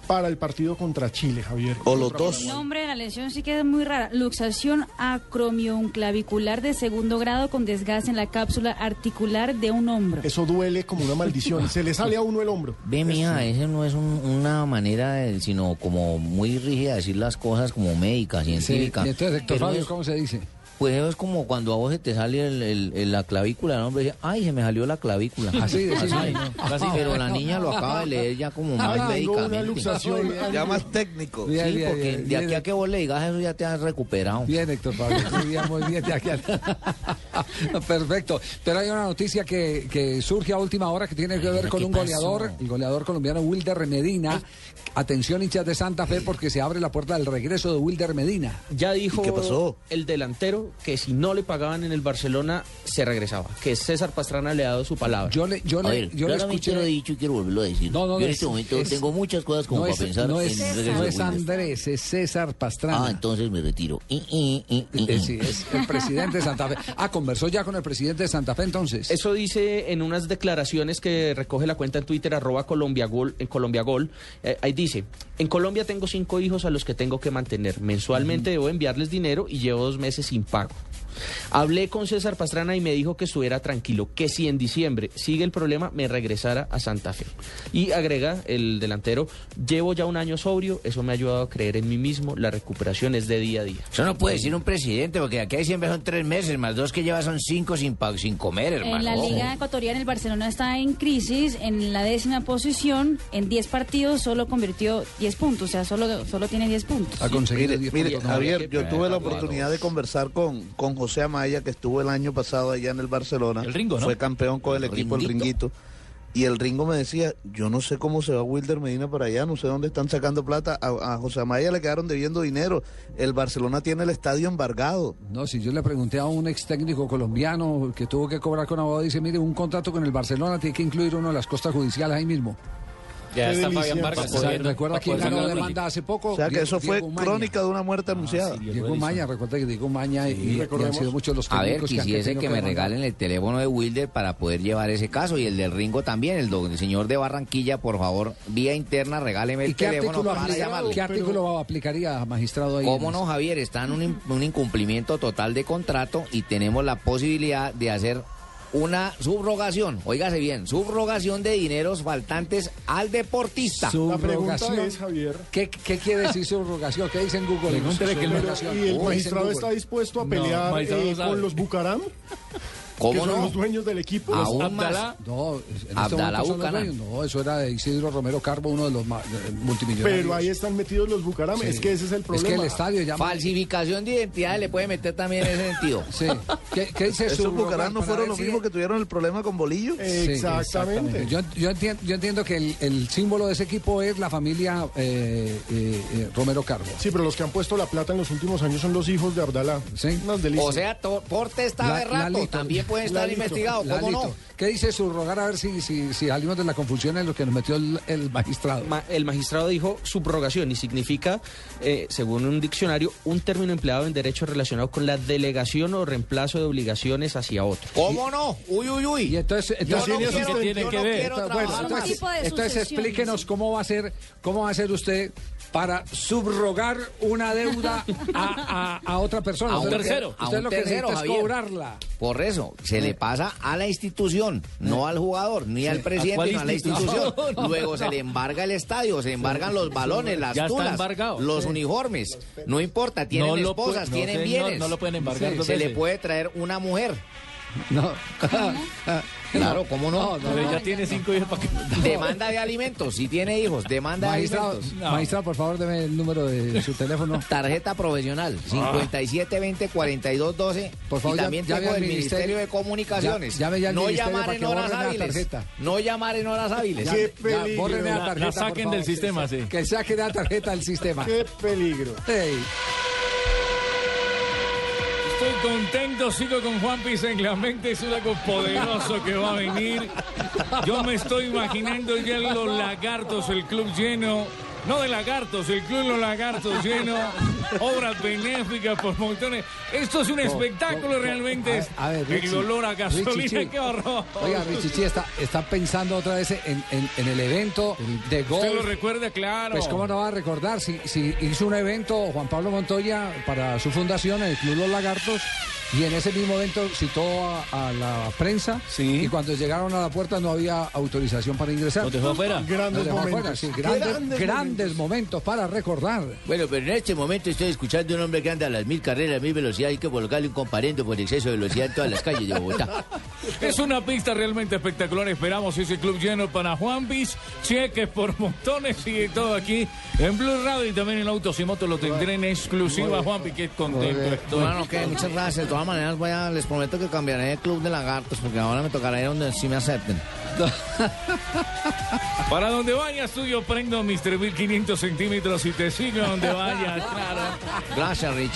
para el partido contra Chile, Javier. El nombre de la lesión sí que es muy rara. Luxación acromioclavicular de segundo grado con desgaste en la cápsula articular de un hombro. Eso duele como una maldición. se le sale a uno el hombro. Ve, mija, esa no es un- una manera, de- sino como muy rígida de decir las cosas como médica, científica. entonces, Héctor Fabio, ¿cómo se dice? Pues eso es como cuando a vos se te sale el- el- el- la clavícula, ¿no? Hombre, dice, ay, se me salió la clavícula. Así, así, Así, no. así, pero la niña lo acaba de leer ya como más médicamente. luxación. Ya más técnico. Sí, Bien, porque bien, de aquí bien. a que vos le digas eso ya te has recuperado. Bien, Héctor Fabio, muy bien, muy bien. de aquí a- Perfecto. Pero hay una noticia que, que surge a última hora que tiene que ver con ¿qué un pasó? goleador, el goleador colombiano Wilder Medina. Atención, hinchas de Santa Fe, porque se abre la puerta del regreso de Wilder Medina. Ya dijo ¿Y qué pasó? el delantero que si no le pagaban en el Barcelona se regresaba. Que César Pastrana le ha dado su palabra. Yo le, yo A ver, claramente lo he dicho y quiero volverlo a decir. No, no, Yo no, en es- este momento es- tengo muchas cosas como no para es, pensar no en es, no. Andrés, es César Pastrana. Ah, entonces me retiro. Eh, y. sí, es el presidente de Santa Fe. Ah, conversó ya con el presidente de Santa Fe entonces. Eso dice en unas declaraciones que recoge la cuenta en Twitter, arroba Colombia Gol, en Colombia Gol. Eh, ahí dice, en Colombia tengo cinco hijos a los que tengo que mantener. Mensualmente debo enviarles dinero y llevo dos meses sin pago. pago. Hablé con César Pastrana y me dijo que estuviera tranquilo, que si en diciembre sigue el problema, me regresara a Santa Fe. Y agrega el delantero, llevo ya un año sobrio, eso me ha ayudado a creer en mí mismo, la recuperación es de día a día. Eso no puede decir un presidente, porque aquí siempre son tres meses, más dos que lleva son cinco sin, sin comer, hermano. En la. Liga Ecuatoriana, el Barcelona está en crisis, en la décima posición. En 10 partidos solo convirtió 10 puntos, o sea, solo, solo tiene 10 puntos. Mire, mire, puntos, no, Javier, yo tuve la oportunidad de conversar con, con José Amaya, que estuvo el año pasado allá en el Barcelona. El Ringo, ¿no? Fue campeón con el, equipo, el Ringuito. Y el Ringo me decía, yo no sé cómo se va Wilder Medina para allá, no sé dónde están sacando plata. A, a José Amaya le quedaron debiendo dinero. El Barcelona tiene el estadio embargado. No, si yo le pregunté a un ex técnico colombiano que tuvo que cobrar con abogado, dice, mire, un contrato con el Barcelona tiene que incluir uno de las costas judiciales ahí mismo. Ya Qué está delicia. Fabián Vargas. O sea, Javier, recuerda quién ganó sacar demanda hace poco. O sea que eso fue Diego Maña. crónica de una muerte anunciada. Diego Maña, recuerda que Diego Maña y, y han sido muchos los A ver, quisiese que me regalen el teléfono de Wilder para poder llevar ese caso y el del Ringo también, el, do- el señor de Barranquilla, por favor, vía interna, regáleme el ¿Y qué teléfono artículo, para llamarle. ¿qué artículo aplicaría, magistrado ahí? ¿Cómo no, Javier? Está en un, un incumplimiento total de contrato y tenemos la posibilidad de hacer una subrogación, oígase bien, subrogación de dineros faltantes al deportista. La pregunta es, Javier, ¿Qué, qué quiere decir subrogación? ¿Qué dice en Google? Pregúntele que. ¿y el magistrado está dispuesto a pelear eh, con los Bucaram? Que ¿Cómo son no? los dueños del equipo. Aún más. Abdalá. No, en este Abdalá son los. No, eso era de Isidro Romero Carbo, uno de los ma- multimillonarios. Pero ahí están metidos los Bucaram. Sí. Es que ese es el Es problema. que el estadio llama... Falsificación de identidad le puede meter también en ese sentido. Sí. ¿Qué, qué dice Esos? Bucaram no fueron los si- mismos que tuvieron el problema con Bolillo. Sí, Exactamente. Yo, yo, entiendo, yo entiendo que el, el símbolo de ese equipo es la familia eh, eh, eh, Romero Carbo. Sí, pero los que han puesto la plata en los últimos años son los hijos de Abdalá. Sí. Unas delicias. O sea, Porte está Lalito. también puede estar Lalito. investigado, ¿cómo Lalito. no? ¿Qué dice subrogar? A ver si, si, si salimos de la confusión en lo que nos metió el, el magistrado. Ma- el magistrado dijo subrogación y significa, eh, según un diccionario, un término empleado en derecho relacionado con la delegación o reemplazo de obligaciones hacia otro. ¿Cómo no? Uy, uy, uy. Y entonces, Yo entonces, no tiene- quiero, ¿qué tiene yo que no ver? quiero entonces sucesión, explíquenos cómo va a ser, cómo va a ser usted para subrogar una deuda a, a- a otra persona. A un tercero. Usted A un lo que tercero, es Javier. cobrarla. Por eso, se le pasa a la institución, no al jugador, ni al ¿A presidente, sino a la institución? Luego se le embarga el estadio, se embargan los balones, las Ya tulas, los uniformes. No importa, tienen No esposas, no, tienen bienes. no lo pueden embargar Se le puede traer una mujer. No. Claro, ¿cómo no? Pero ella tiene cinco hijos para que... Demanda de alimentos, si tiene hijos, demanda Maestra, de alimentos. maestra, por favor, deme el número de su teléfono. Tarjeta profesional, 5720-4212. Por favor, y también ya- llame tengo el Ministerio ministerio- de Comunicaciones. Ya- llame ya no llamar en horas hábiles. No llamar en horas hábiles. Ya, ya, borren la tarjeta, La por saquen favor. del sistema, sí. Que saque la tarjeta del sistema. Qué peligro. Contento, sigo con Juan Pisa en la mente, es algo poderoso que va a venir. Yo me estoy imaginando ya los lagartos, el club lleno. No de lagartos, el club Los Lagartos lleno, obras benéficas por montones. Esto es un espectáculo realmente. es A ver, el Richie, olor a gasolina, Richie, qué horror. Oiga, Richichi está, está pensando otra vez en, en- en el evento de golf. Usted lo recuerda, claro. Pues cómo no va a recordar si, si hizo un evento Juan Pablo Montoya para su fundación, el Club Los Lagartos, y en ese mismo evento citó a, a la prensa y cuando llegaron a la puerta no había autorización para ingresar. ¿Los dejó afuera? Dejó momentos. afuera, sí, grandes, Grandes grandes momentos para recordar. Bueno, pero en este momento estoy escuchando a un hombre que anda a las mil carreras, mil velocidad. Hay que colocarle un comparendo por exceso de velocidad en todas las calles de Bogotá. Es una pista realmente espectacular. Esperamos ese club lleno para Juan Piz. Cheques por montones y todo aquí en Blue Radio y también en Autos y Motos lo tendré en exclusiva. Juan Piz, qué contento estoy. Bueno, que muchas gracias. De todas maneras, voy a, les prometo que cambiaré de club de lagartos porque ahora me tocará ir donde sí me acepten. Para donde vayas, tú yo prendo Mr. 1500 centímetros y te sigo donde vayas, claro. Gracias, Rich.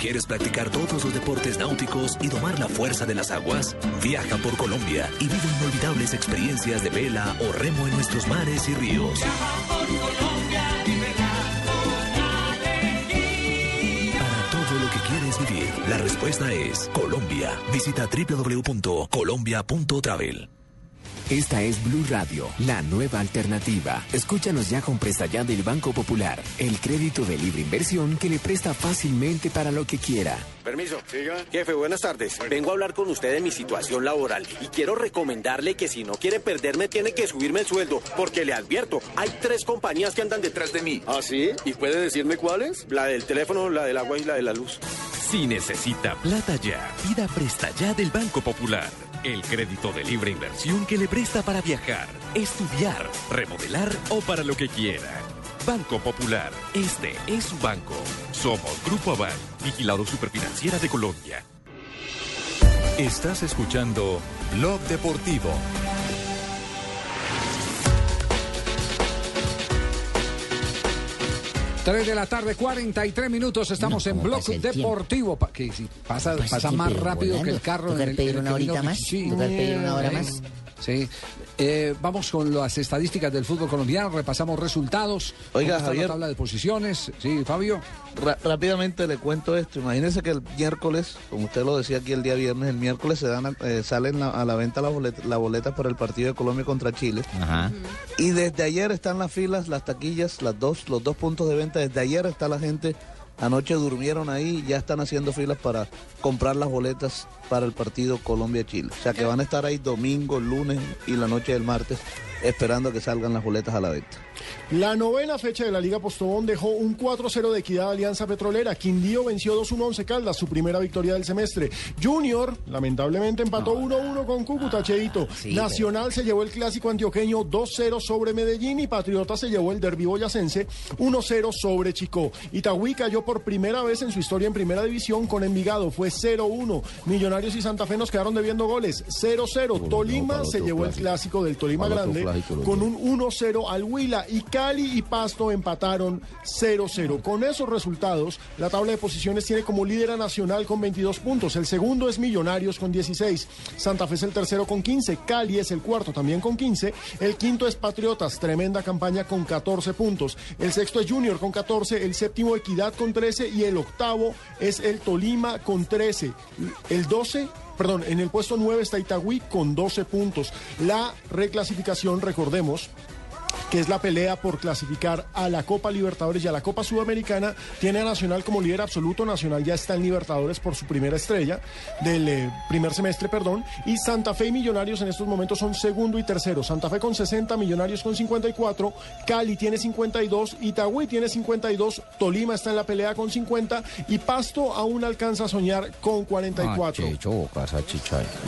¿Quieres practicar todos los deportes náuticos y domar la fuerza de las aguas? Viaja por Colombia y vive inolvidables experiencias de vela o remo en nuestros mares y ríos. La respuesta es Colombia. Visita www.colombia.travel. Esta es Blue Radio, la nueva alternativa. Escúchanos ya con Presta Ya del Banco Popular, el crédito de libre inversión que le presta fácilmente para lo que quiera. Permiso. Jefe, buenas tardes. Vengo a hablar con usted de mi situación laboral y quiero recomendarle que si no quiere perderme tiene que subirme el sueldo, porque le advierto, hay tres compañías que andan detrás de mí. ¿Ah, sí? ¿Y puede decirme cuáles? La del teléfono, la del agua y la de la luz. Si necesita plata ya, pida Presta Ya del Banco Popular. El crédito de libre inversión que le presta para viajar, estudiar, remodelar o para lo que quiera. Banco Popular, este es su banco. Somos Grupo Aval, vigilado superfinanciera de Colombia. Estás escuchando Blog Deportivo. Tres de la tarde, 43 minutos, estamos No, en ¿cómo Blog? Deportivo. Pa- que si pasa, Pasa pasa más rápido volando. que el carro. ¿Tocar el- pedir una horita más? ¿Tocar pedir una hora Sí. más? Sí. Eh, vamos con las estadísticas del fútbol colombiano, repasamos resultados. Oiga, ¿Cómo está Javier. la tabla de posiciones. Sí, Fabio. Rápidamente le cuento esto. Imagínense que el miércoles, como usted lo decía aquí el día viernes, el miércoles se dan a- eh, salen la- a la venta las boletas la boleta para el partido de Colombia contra Chile. Y desde ayer están las filas, las taquillas, las dos, los dos puntos de venta. Desde ayer está la gente. Anoche durmieron ahí, ya están haciendo filas para comprar las boletas para el partido Colombia-Chile. O sea que van a estar ahí domingo, lunes y la noche del martes esperando a que salgan las boletas a la venta. La novena fecha de la Liga Postobón dejó un 4-0 de equidad a Alianza Petrolera. Quindío venció 2-1 a Once Caldas, su primera victoria del semestre. Junior, lamentablemente, empató 1-1 con Cúcuta, Cheito. sí, Nacional se llevó el clásico antioqueño 2-0 sobre Medellín y Patriota se llevó el derbi boyacense 1-0 sobre Chicó. Itagüí cayó por primera vez en su historia en primera división con Envigado. Fue 0-1. Millonarios y Santa Fe nos quedaron debiendo goles. 0-0. Tolima se llevó el clásico del Tolima Para Grande clásico, con un 1-0 al Huila y Cali y Pasto empataron 0-0. Con esos resultados, la tabla de posiciones tiene como líder a Nacional con 22 puntos. El segundo es Millonarios con 16. Santa Fe es el tercero con 15. Cali es el cuarto también con 15. El quinto es Patriotas, tremenda campaña con 14 puntos. El sexto es Junior con 14. El séptimo Equidad con 13. Y el octavo es el Tolima con 13. El 12 Perdón, en el puesto 9 está Itagüí con 12 puntos. La reclasificación, recordemos, que es la pelea por clasificar a la Copa Libertadores y a la Copa Sudamericana. Tiene a Nacional como líder absoluto. Nacional ya está en Libertadores por su primera estrella del eh, primer semestre, perdón. Y Santa Fe y Millonarios en estos momentos son segundo y tercero. Santa Fe con 60, Millonarios con 54, Cali tiene 52, Itagüí tiene 52, Tolima está en la pelea con 50 y Pasto aún alcanza a soñar con 44.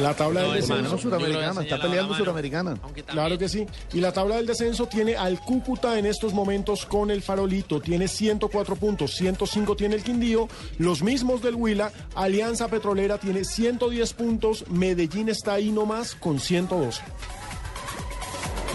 La tabla del descenso suramericana, está peleando suramericana. Claro que sí. Y la tabla del descenso tiene al Cúcuta en estos momentos con el Farolito. Tiene 104 puntos, 105 tiene el Quindío, los mismos del Huila. Alianza Petrolera tiene 110 puntos, Medellín está ahí nomás con 112.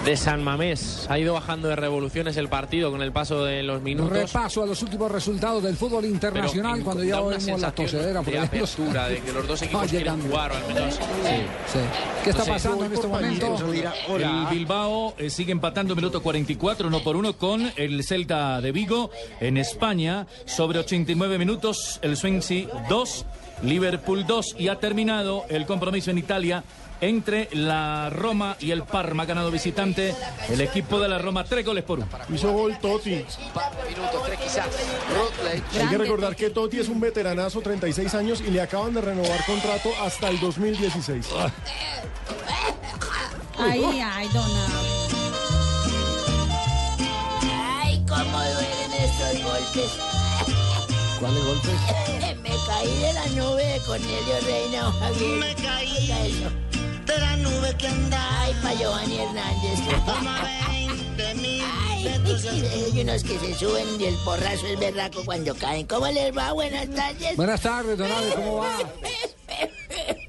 De San Mamés. Ha ido bajando de revoluciones el partido con el paso de los minutos. Repaso a los últimos resultados del fútbol internacional cuando ya vemos la tosedera. de apertura, de que los dos equipos quieren llegando. jugar, o al menos... Sí. ¿Qué está pasando en este momento? El Bilbao eh, sigue empatando minuto 44, uno por uno, con el Celta de Vigo en España. Sobre 89 minutos, el Swansea 2, Liverpool 2. Y ha terminado el compromiso en Italia entre la Roma y el Parma. Ha ganado visitante el equipo de la Roma, tres goles por uno. Hizo gol Totti. Hay que recordar que Totti es un veteranazo, 36 años, y le acaban de renovar contrato hasta el 2016. Ay, ay, dona. Ay, cómo duelen estos golpes. ¿Cuáles golpes? Me caí de la nube de Cornelio Reina, don Javier. Me caí de la nube que anda. Ay, pa' Giovanni Hernández. Ay, hay unos que se suben y el porrazo es berraco cuando caen. ¿Cómo les va? Buenas tardes. Buenas tardes, don Abe, ¿cómo va?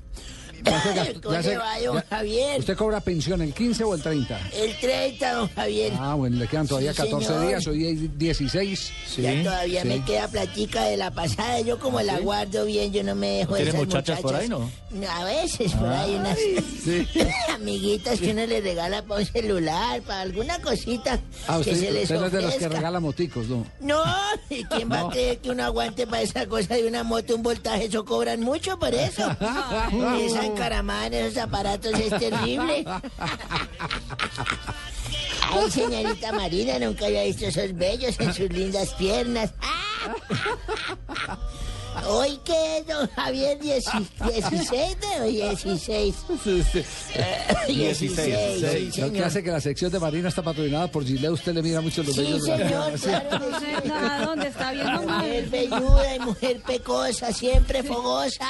Ya se gastó- ¿Cómo ya se- le va, don Javier? ¿Usted cobra pensión el 15 o el 30? El 30, don Javier. Ah, bueno, le quedan todavía Sí, 14 señor. días, hoy hay 16. Ya todavía sí. me queda platica de la pasada. Yo como la ¿Sí? guardo bien, yo no me dejo de ¿Tiene esas muchachas por ahí, no? A veces por ahí unas amiguitas que uno le regala para un celular, para alguna cosita Ah, que usted, se les usted no es de los que ofrezca. regala moticos, ¿no? No, ¿y quién va a No. creer que uno aguante para esa cosa de una moto, un voltaje? Eso cobran mucho por eso. Esa encaramada en esos aparatos es terrible. Ay, señorita Marina, nunca había visto esos bellos en sus lindas piernas. Hoy que don Javier, Dieci- 16 o 16. Eh, 16, sí, Lo que hace que la sección de Marina está patrocinada por Gilea, usted le mira mucho los Sí, bellos. de la- señor, Sí. claro que sí. Nada, ¿dónde está viendo? Mujer velluda y mujer pecosa, siempre fogosa.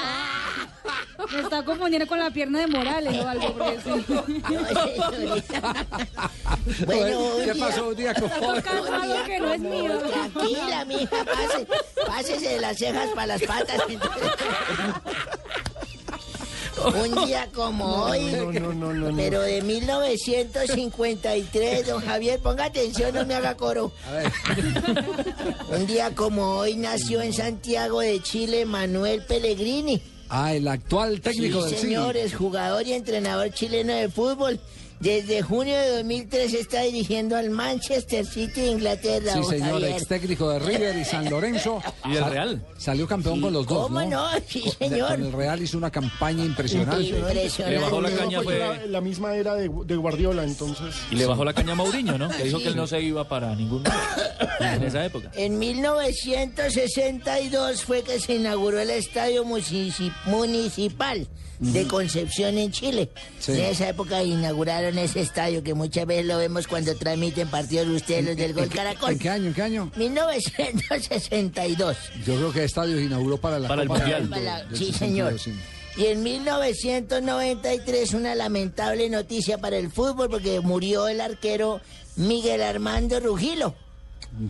Me está confundiendo con la pierna de Morales o algo. Porque sí. Bueno, un ¿Qué día- pasó un día? Toca algo que no es mío. Tranquila, mija, pase, pásese de las cejas para las patas. Un día como hoy, No, no, no, no, pero de 1953, don Javier, ponga atención, no me haga coro. Un día como hoy nació en Santiago de Chile Manuel Pellegrini. Ah, el actual técnico sí, del señores, jugador y entrenador chileno de fútbol. Desde junio de 2003 está dirigiendo al Manchester City de Inglaterra. Sí, señor, ex técnico de River y San Lorenzo. ¿Y Sal- Real? Salió campeón con los dos, ¿Cómo no? Sí, Con- señor. Con el Real hizo una campaña impresionante. Impresionante. Le bajó la No, caña, porque fue- era la misma era de, de Guardiola, entonces. Y le bajó la caña a Mourinho, ¿no? Que dijo que él no se iba para ningún en esa época. En 1962 fue que se inauguró el Estadio Municipal de Concepción en Chile. Sí. En esa época inauguraron ese estadio que muchas veces lo vemos cuando transmiten partidos de ustedes los del Gol ¿En qué- Caracol. ¿En qué año? ¿En qué año? 1962. Yo creo que Estadio inauguró para la Para el Copa del Mundial. La- sí, 62, señor. sí. Y en 1993 una lamentable noticia para el fútbol porque murió el arquero Miguel Armando Rugilo.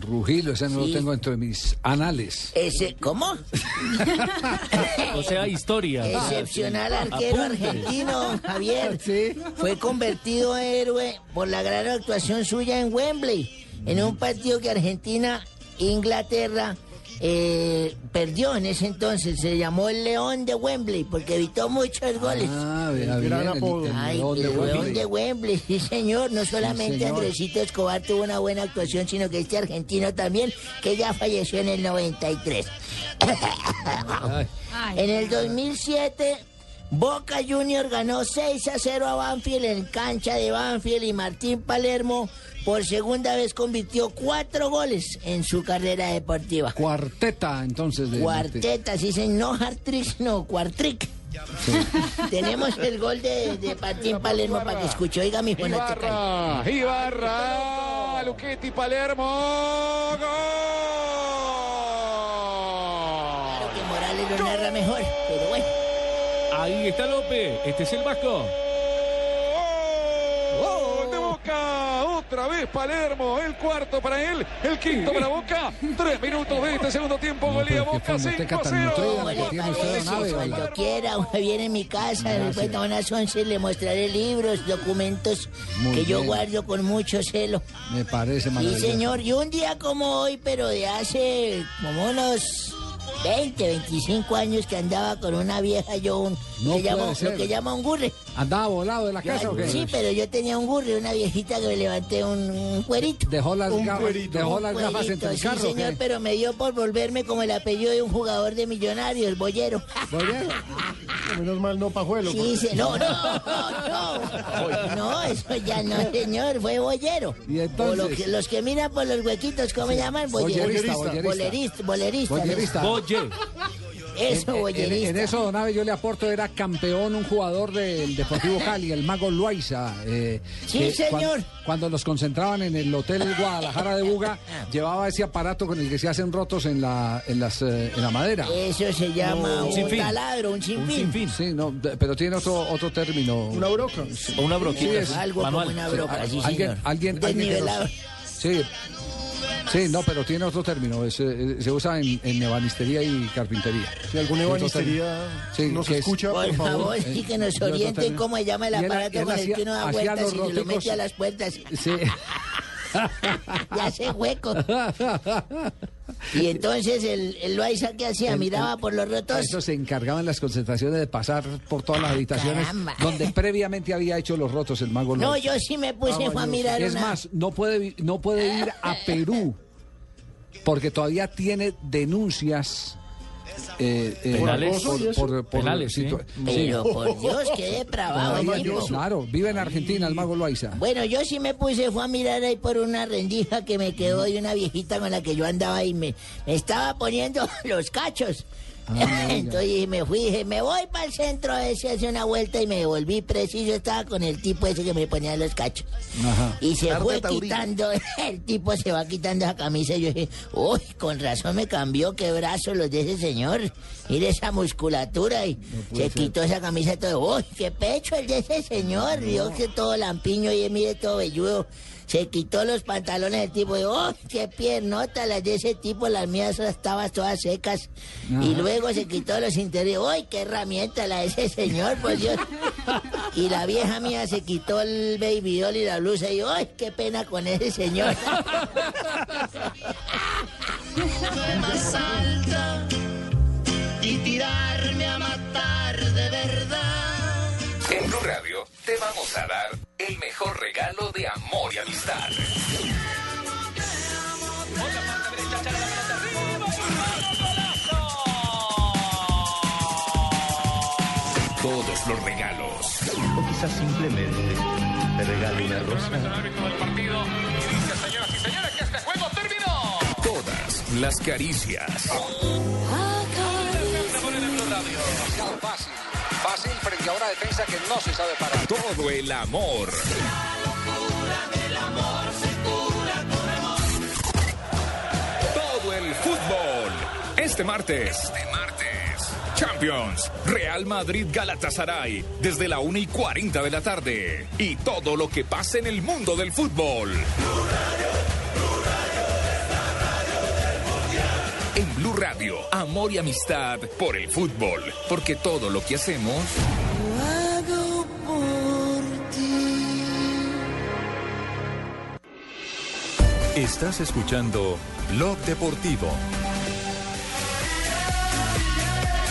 Rugilo, ese no Sí. lo tengo entre mis anales. Ese, ¿cómo? O sea, historia. Excepcional arquero Apuntes. argentino, don Javier. Fue convertido en héroe por la gran actuación suya en Wembley, en un partido que Argentina, Inglaterra, eh, perdió en ese entonces. Se llamó el León de Wembley porque evitó muchos goles. Ah, El gran apodo. Ay, León el de León Wembley. de Wembley, sí señor. No solamente señor. Andresito Escobar tuvo una buena actuación, sino que este argentino también, que ya falleció en el 93. Ay, Ay. En el 2007 Boca Junior ganó 6 a 0 a Banfield en cancha de Banfield y Martín Palermo por segunda vez convirtió cuatro goles en su carrera deportiva. Cuarteta, entonces. De Cuarteta, sí, señor. No hard no, cuartrick. Tenemos el gol de, de Martín Palermo para que escuche. Oiga, mi buena Ibarra, Ibarra, Luchetti, Palermo, gol. Claro que Morales lo narra mejor, pero bueno. Ahí está López. Este es el Vasco. Gol de Boca, otra vez Palermo, el cuarto para él, el quinto para Boca. Tres minutos de este segundo tiempo, golía Boca 5 a 0. ¿Cómo le parece? Cuando quiera, viene a mi casa, después de unas 11 le mostraré libros, documentos Muy que yo bien. guardo con mucho celo. Me parece Sí, maravilloso. señor, y un día como hoy, pero de hace como unos 20, 25 años que andaba con una vieja, yo un, No que llamo- lo que llama un gurre. ¿Andaba volado de la casa o qué? Sí, pero yo tenía un gurre, una viejita que me levanté un, un cuerito. Dejó las Un gafas, cuerito. dejó Un las gafas cuerito, entre el sí, carro. ¿o señor, pero me dio por volverme como el apellido de un jugador de millonarios, Bollero. Menos mal no pajuelo. Sí, se- no, no, no, no, eso ya no, señor, fue bollero. Y O entonces- lo que- los que miran por los huequitos, ¿cómo llaman? Bollero. Bollerista, bollerista. Bolerista, bolerista. Bollerista. Eso, En- en, en eso, Don Abe, yo le aporto, era campeón un jugador del Deportivo Cali, el Mago Loaiza. eh, Sí, señor. cuan- Cuando, los concentraban en el Hotel Guadalajara de Buga, llevaba ese aparato con el que se hacen rotos en la, en las, eh, en la madera. Eso se llama un sinfín. taladro, un sinfín. Sí, no, pero tiene otro, otro término. Una broca. O una broquita. es- Algo como una broca, sí, alguien, señor. alguien, sí, sí, no, pero tiene otro término. es, eh, se usa en, en ebanistería y carpintería. Si alguna Otro ebanistería término. nos que es- escucha, Por favor, sí que nos orienten cómo se llama el él- aparato él con el que uno da vueltas y se lo róticos- mete a las puertas. Sí. y hace hueco. Y entonces el, el Loaiza que hacía, El- miraba el- por los rotos. Eso se encargaba en las concentraciones de pasar por todas las habitaciones caramba. donde previamente había hecho los rotos el mago No, yo sí me puse fue a mirar Es una- más, no puede, no puede ir a Perú porque todavía tiene denuncias. Eh, eh, Penales. por- por- por- Penales, sí. Pero por Dios, qué depravado claro, vive en Argentina el mago Loaiza. Bueno, yo sí me puse, fue a mirar ahí por una rendija que me quedó de una viejita con la que yo andaba y me, me estaba poniendo los cachos. Entonces me fui, dije, me voy para el centro ese, hace una vuelta y me volví preciso, estaba con el tipo ese que me ponía los cachos. Ajá. Y se Tarde fue taurina. quitando, el tipo se va quitando la camisa y yo dije, uy, con razón me cambió, qué brazos los de ese señor. Mire esa musculatura y se quitó esa camisa todo, uy, qué pecho el de ese señor. Yo que todo lampiño y mire todo velludo. Se quitó los pantalones del tipo y, uy, qué piernota las de ese tipo, las mías estaban todas secas. Y luego se quitó los interiores, uy, qué herramienta la de ese señor, por Dios. Y la vieja mía se quitó el baby doll y la blusa y ¡ay, qué pena con ese señor! más alta te vamos a dar el mejor regalo de amor y amistad. Todos los regalos. O quizás simplemente te regalo una rosa. Todas las caricias. Fácil, fácil frente a una defensa que no se sabe parar. Todo el amor. Todo el fútbol. Este martes. Este martes. Champions. Real Madrid Galatasaray. Desde la 1 y 40 de la tarde. Y todo lo que pasa en el mundo del fútbol. Radio, amor y amistad por el fútbol. Porque todo lo que hacemos. hago por ti. Estás escuchando Blog Deportivo.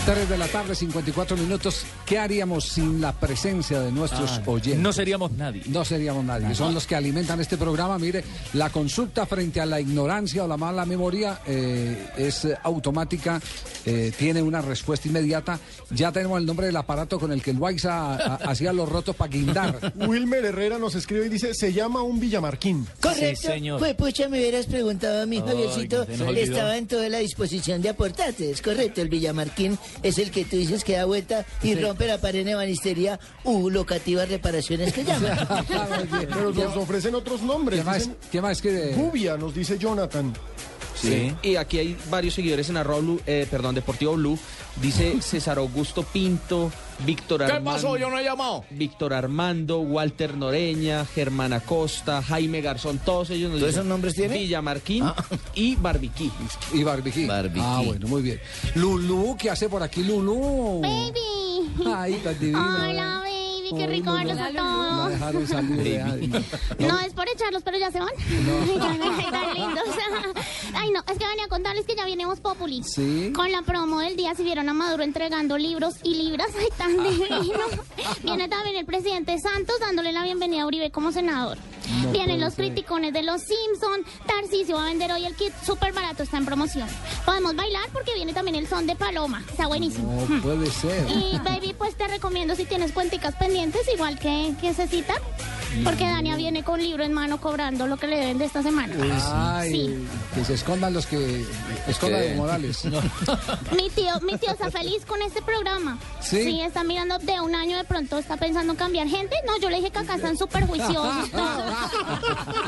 3 de la tarde, 54 minutos. ¿Qué haríamos sin la presencia de nuestros Ah, oyentes? no seríamos nadie. No seríamos nadie. Son los que alimentan este programa. Mire, la consulta frente a la ignorancia o la mala memoria eh, es automática, eh, tiene una respuesta inmediata. Ya tenemos el nombre del aparato con el que el Waiza hacía los rotos para guindar. Wilmer Herrera nos escribe y dice, se llama un Villamarquín. Correcto. Pues pucha, me hubieras preguntado a mi Javiercito. Estaba en toda la disposición de aportarte. Es correcto. El Villamarquín es el que tú dices que da vuelta y Sí. rompe la pared en ebanistería u locativas reparaciones que llaman. Pero nos ofrecen otros nombres. ¿Qué más? Dicen ¿Qué más que Gubia, nos dice Jonathan. Sí. Y aquí hay varios seguidores en arroba Blue, eh, perdón, Deportivo Blue. Dice César Augusto Pinto, Víctor ¿Qué Armando. pasó? Yo no he llamado. Víctor Armando, Walter Noreña, Germán Acosta, Jaime Garzón, todos ellos nos ¿Todos dicen esos nombres tiene? Villamarquín y Barbiquí. Y Barbiquí. Ah, bueno, muy bien. Lulú, ¿qué hace por aquí Lulú? Baby. Ay, tan divina. Hola, baby. Qué rico verlos a todos. dejaron salir. de ahí. No es por echarlos, pero ya se van. Ay, tan lindos. Ay, no, es que venía a contarles que ya viene Voz Populi. Sí. Con la promo del día, si vieron a Maduro entregando libros y libras. Ay, tan divino. Viene también el presidente Santos dándole la bienvenida a Uribe como senador. No Vienen los ser. criticones de los Simpson. Tarcisio va a vender hoy el kit súper barato, está en promoción. Podemos bailar porque viene también el son de Paloma. Está buenísimo. No puede ser. Y baby, pues te recomiendo si tienes cuenticas pendientes, igual que, que Cecita, porque Dania viene con libro en mano cobrando lo que le deben de esta semana. Ay, Sí. que se escondan los que escondan los Morales. Mi tío, mi tío está feliz con este programa. ¿Sí? está mirando de un año de pronto, está pensando en cambiar gente. No, yo le dije que acá están súper juiciosos todos.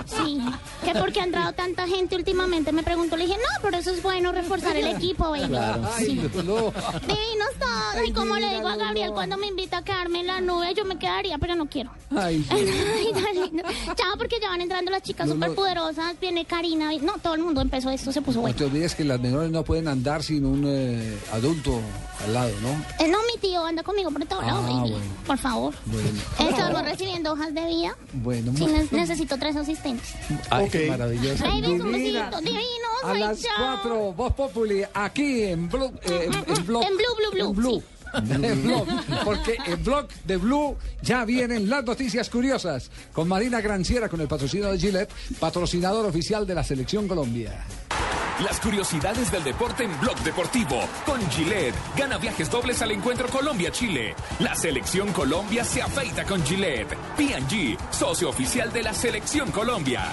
Sí, que porque ha entrado tanta gente últimamente, me preguntó, le dije, no, pero eso es bueno, reforzar el equipo, baby. Claro. Sí. Ay. Divinos todos. Y como le digo a Gabriel cuando me invita a quedarme en la nube, yo me quedaría, pero no quiero. Ay, Ay. Chao, porque ya van entrando las chicas No, no. súper poderosas. Viene Karina. No, todo el mundo empezó esto, se puso No bueno. te olvides que las menores no pueden andar sin un eh, adulto al lado, ¿no? Eh, no, mi tío anda conmigo por todo lado, Ah, baby. bueno. Por favor. Bueno, Estamos recibiendo hojas de vida. bueno. Ne- necesito tres asistentes. Ay, qué maravilloso. Baby, un Divina. besito. Divino, A las. 4, Voz Populi, aquí en Blue. eh, en, en Blog. En Blue, Blue, Blue, En Blue. En Blog, porque en Blog de Blue ya vienen las noticias curiosas con Marina Granciera con el patrocinio de Gillette, patrocinador oficial de la Selección Colombia. Las curiosidades del deporte en Blog Deportivo. Con Gillette. Gana viajes dobles al encuentro Colombia-Chile. La selección Colombia se afeita con Gillette. PG, socio oficial de la selección Colombia.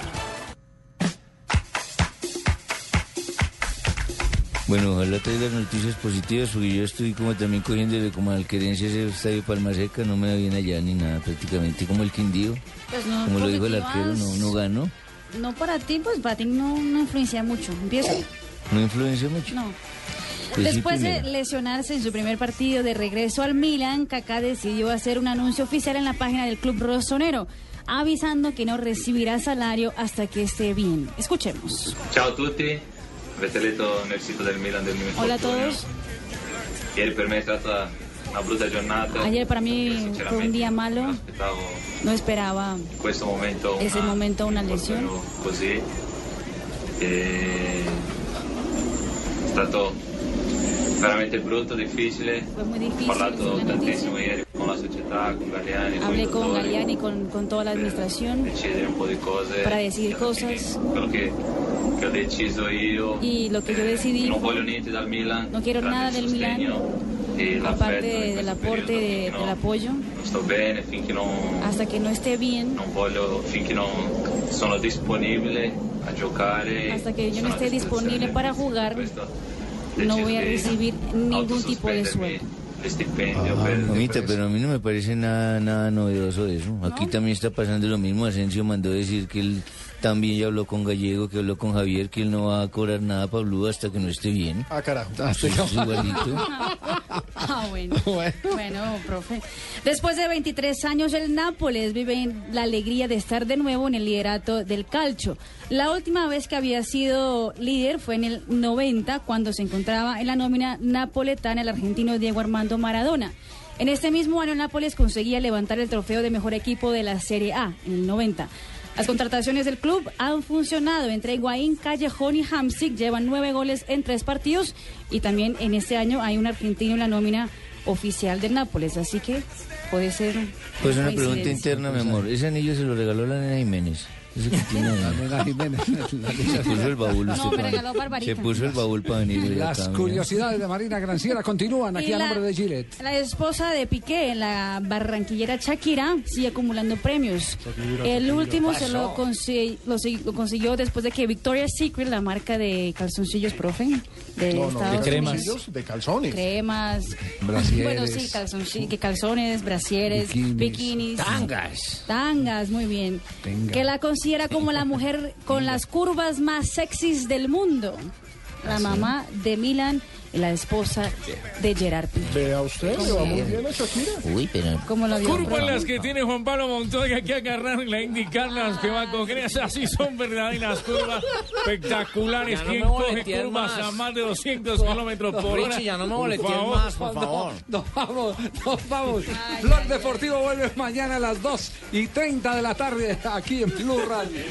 Bueno, ojalá traiga noticias positivas, porque yo estoy como también cogiéndole como al querencia ese estadio Palma Seca, no me da bien allá ni nada prácticamente, como el Quindío, Pues no, como lo dijo el arquero, no, no ganó, No para ti, pues para ti no, no influencia mucho. Empieza. no influencia mucho. No. Pues sí, Después de lesionarse en su primer partido de regreso al Milan, Kaká decidió hacer un anuncio oficial en la página del club rossonero, avisando que no recibirá salario hasta que esté bien. Escuchemos. Ciao a tutti, avete letto nel sito del Milan del Hola a todos. Ieri per me è stata una brutta giornata. Ayer para mí fue un día malo. No esperaba in questo momento una, ese momento una lesión. proprio così. E è stato veramente brutto, difficile. Fue muy Ho difícil. parlato la tantissimo ieri con la società, con Galliani, con Hablé con dottori, Galiani, con, con toda la administración, decidere un po' di cose. para decidir cosas. Quello che, che ho deciso io. Y lo que yo decidí, Non voglio niente dal Milan. no quiero nada del Milan, sostegno l'affetto aparte in del aporte, de- del no- apoyo, hasta que no esté bien, sono disponibile a giocare. hasta que yo no esté disponible para jugar, no voy a recibir ningún tipo de sueldo. Ah, mamita, pero a mí no me parece nada, nada novedoso eso. Aquí también está pasando lo mismo. Asensio mandó decir que él también ya habló con Gallego, que habló con Javier, que él no va a cobrar nada para Blue hasta que no esté bien. Ah, carajo. Pues es igualito. Ah, bueno. bueno. profe. Después de 23 años, el Nápoles vive en la alegría de estar de nuevo en el liderato del calcio. La última vez que había sido líder fue en el 90, cuando se encontraba en la nómina napoletana el argentino Diego Armando Maradona. En este mismo año, Nápoles conseguía levantar el trofeo de mejor equipo de la Serie A, en el 90. Las contrataciones del club han funcionado. Entre Higuaín, Callejón y Hamsik llevan nueve goles en tres partidos. Y también en este año hay un argentino en la nómina oficial del Nápoles. Así que puede ser. Pues una pregunta interna, mi amor. Ese anillo se lo regaló la nena Jiménez. Que tiene. Se puso el baúl. No, regaló Barbarita. Se puso el baúl para venir. Las acá, mira. curiosidades de Marina Granciera continúan aquí Y a la- nombre de Gillette. La esposa de Piqué, la barranquillera Shakira, sigue acumulando premios. El último se lo, consi- lo, si- lo consiguió después de que Victoria's Secret, la marca de calzoncillos, profe, de No, no, de Unidos, calzoncillos, de calzones. cremas, Brasieres. bueno, sí, calzonci- que calzones, brasieres, Bikinis. bikinis, Tangas. tangas, muy bien, Tenga. que la considera como la mujer con las curvas más sexys del mundo. ¿Ah, La mamá de Milan y la esposa de Gerard Piqué. Vea usted, le va muy bien a Shakira. Uy, pero. ¿Cómo la? Curvas las que tiene Juan Pablo Montoya, hay que agarrarla, indicarlas que va a coger. Esas sí son verdaderas curvas espectaculares. No ¿Quién coge curvas más. a más de 200 kilómetros por hora? Richie, ya no me Por boleteen favor. más, por favor. Nos vamos, nos vamos. Blog Deportivo vuelve mañana a las 2 y 30 de la tarde aquí en Blue Radio.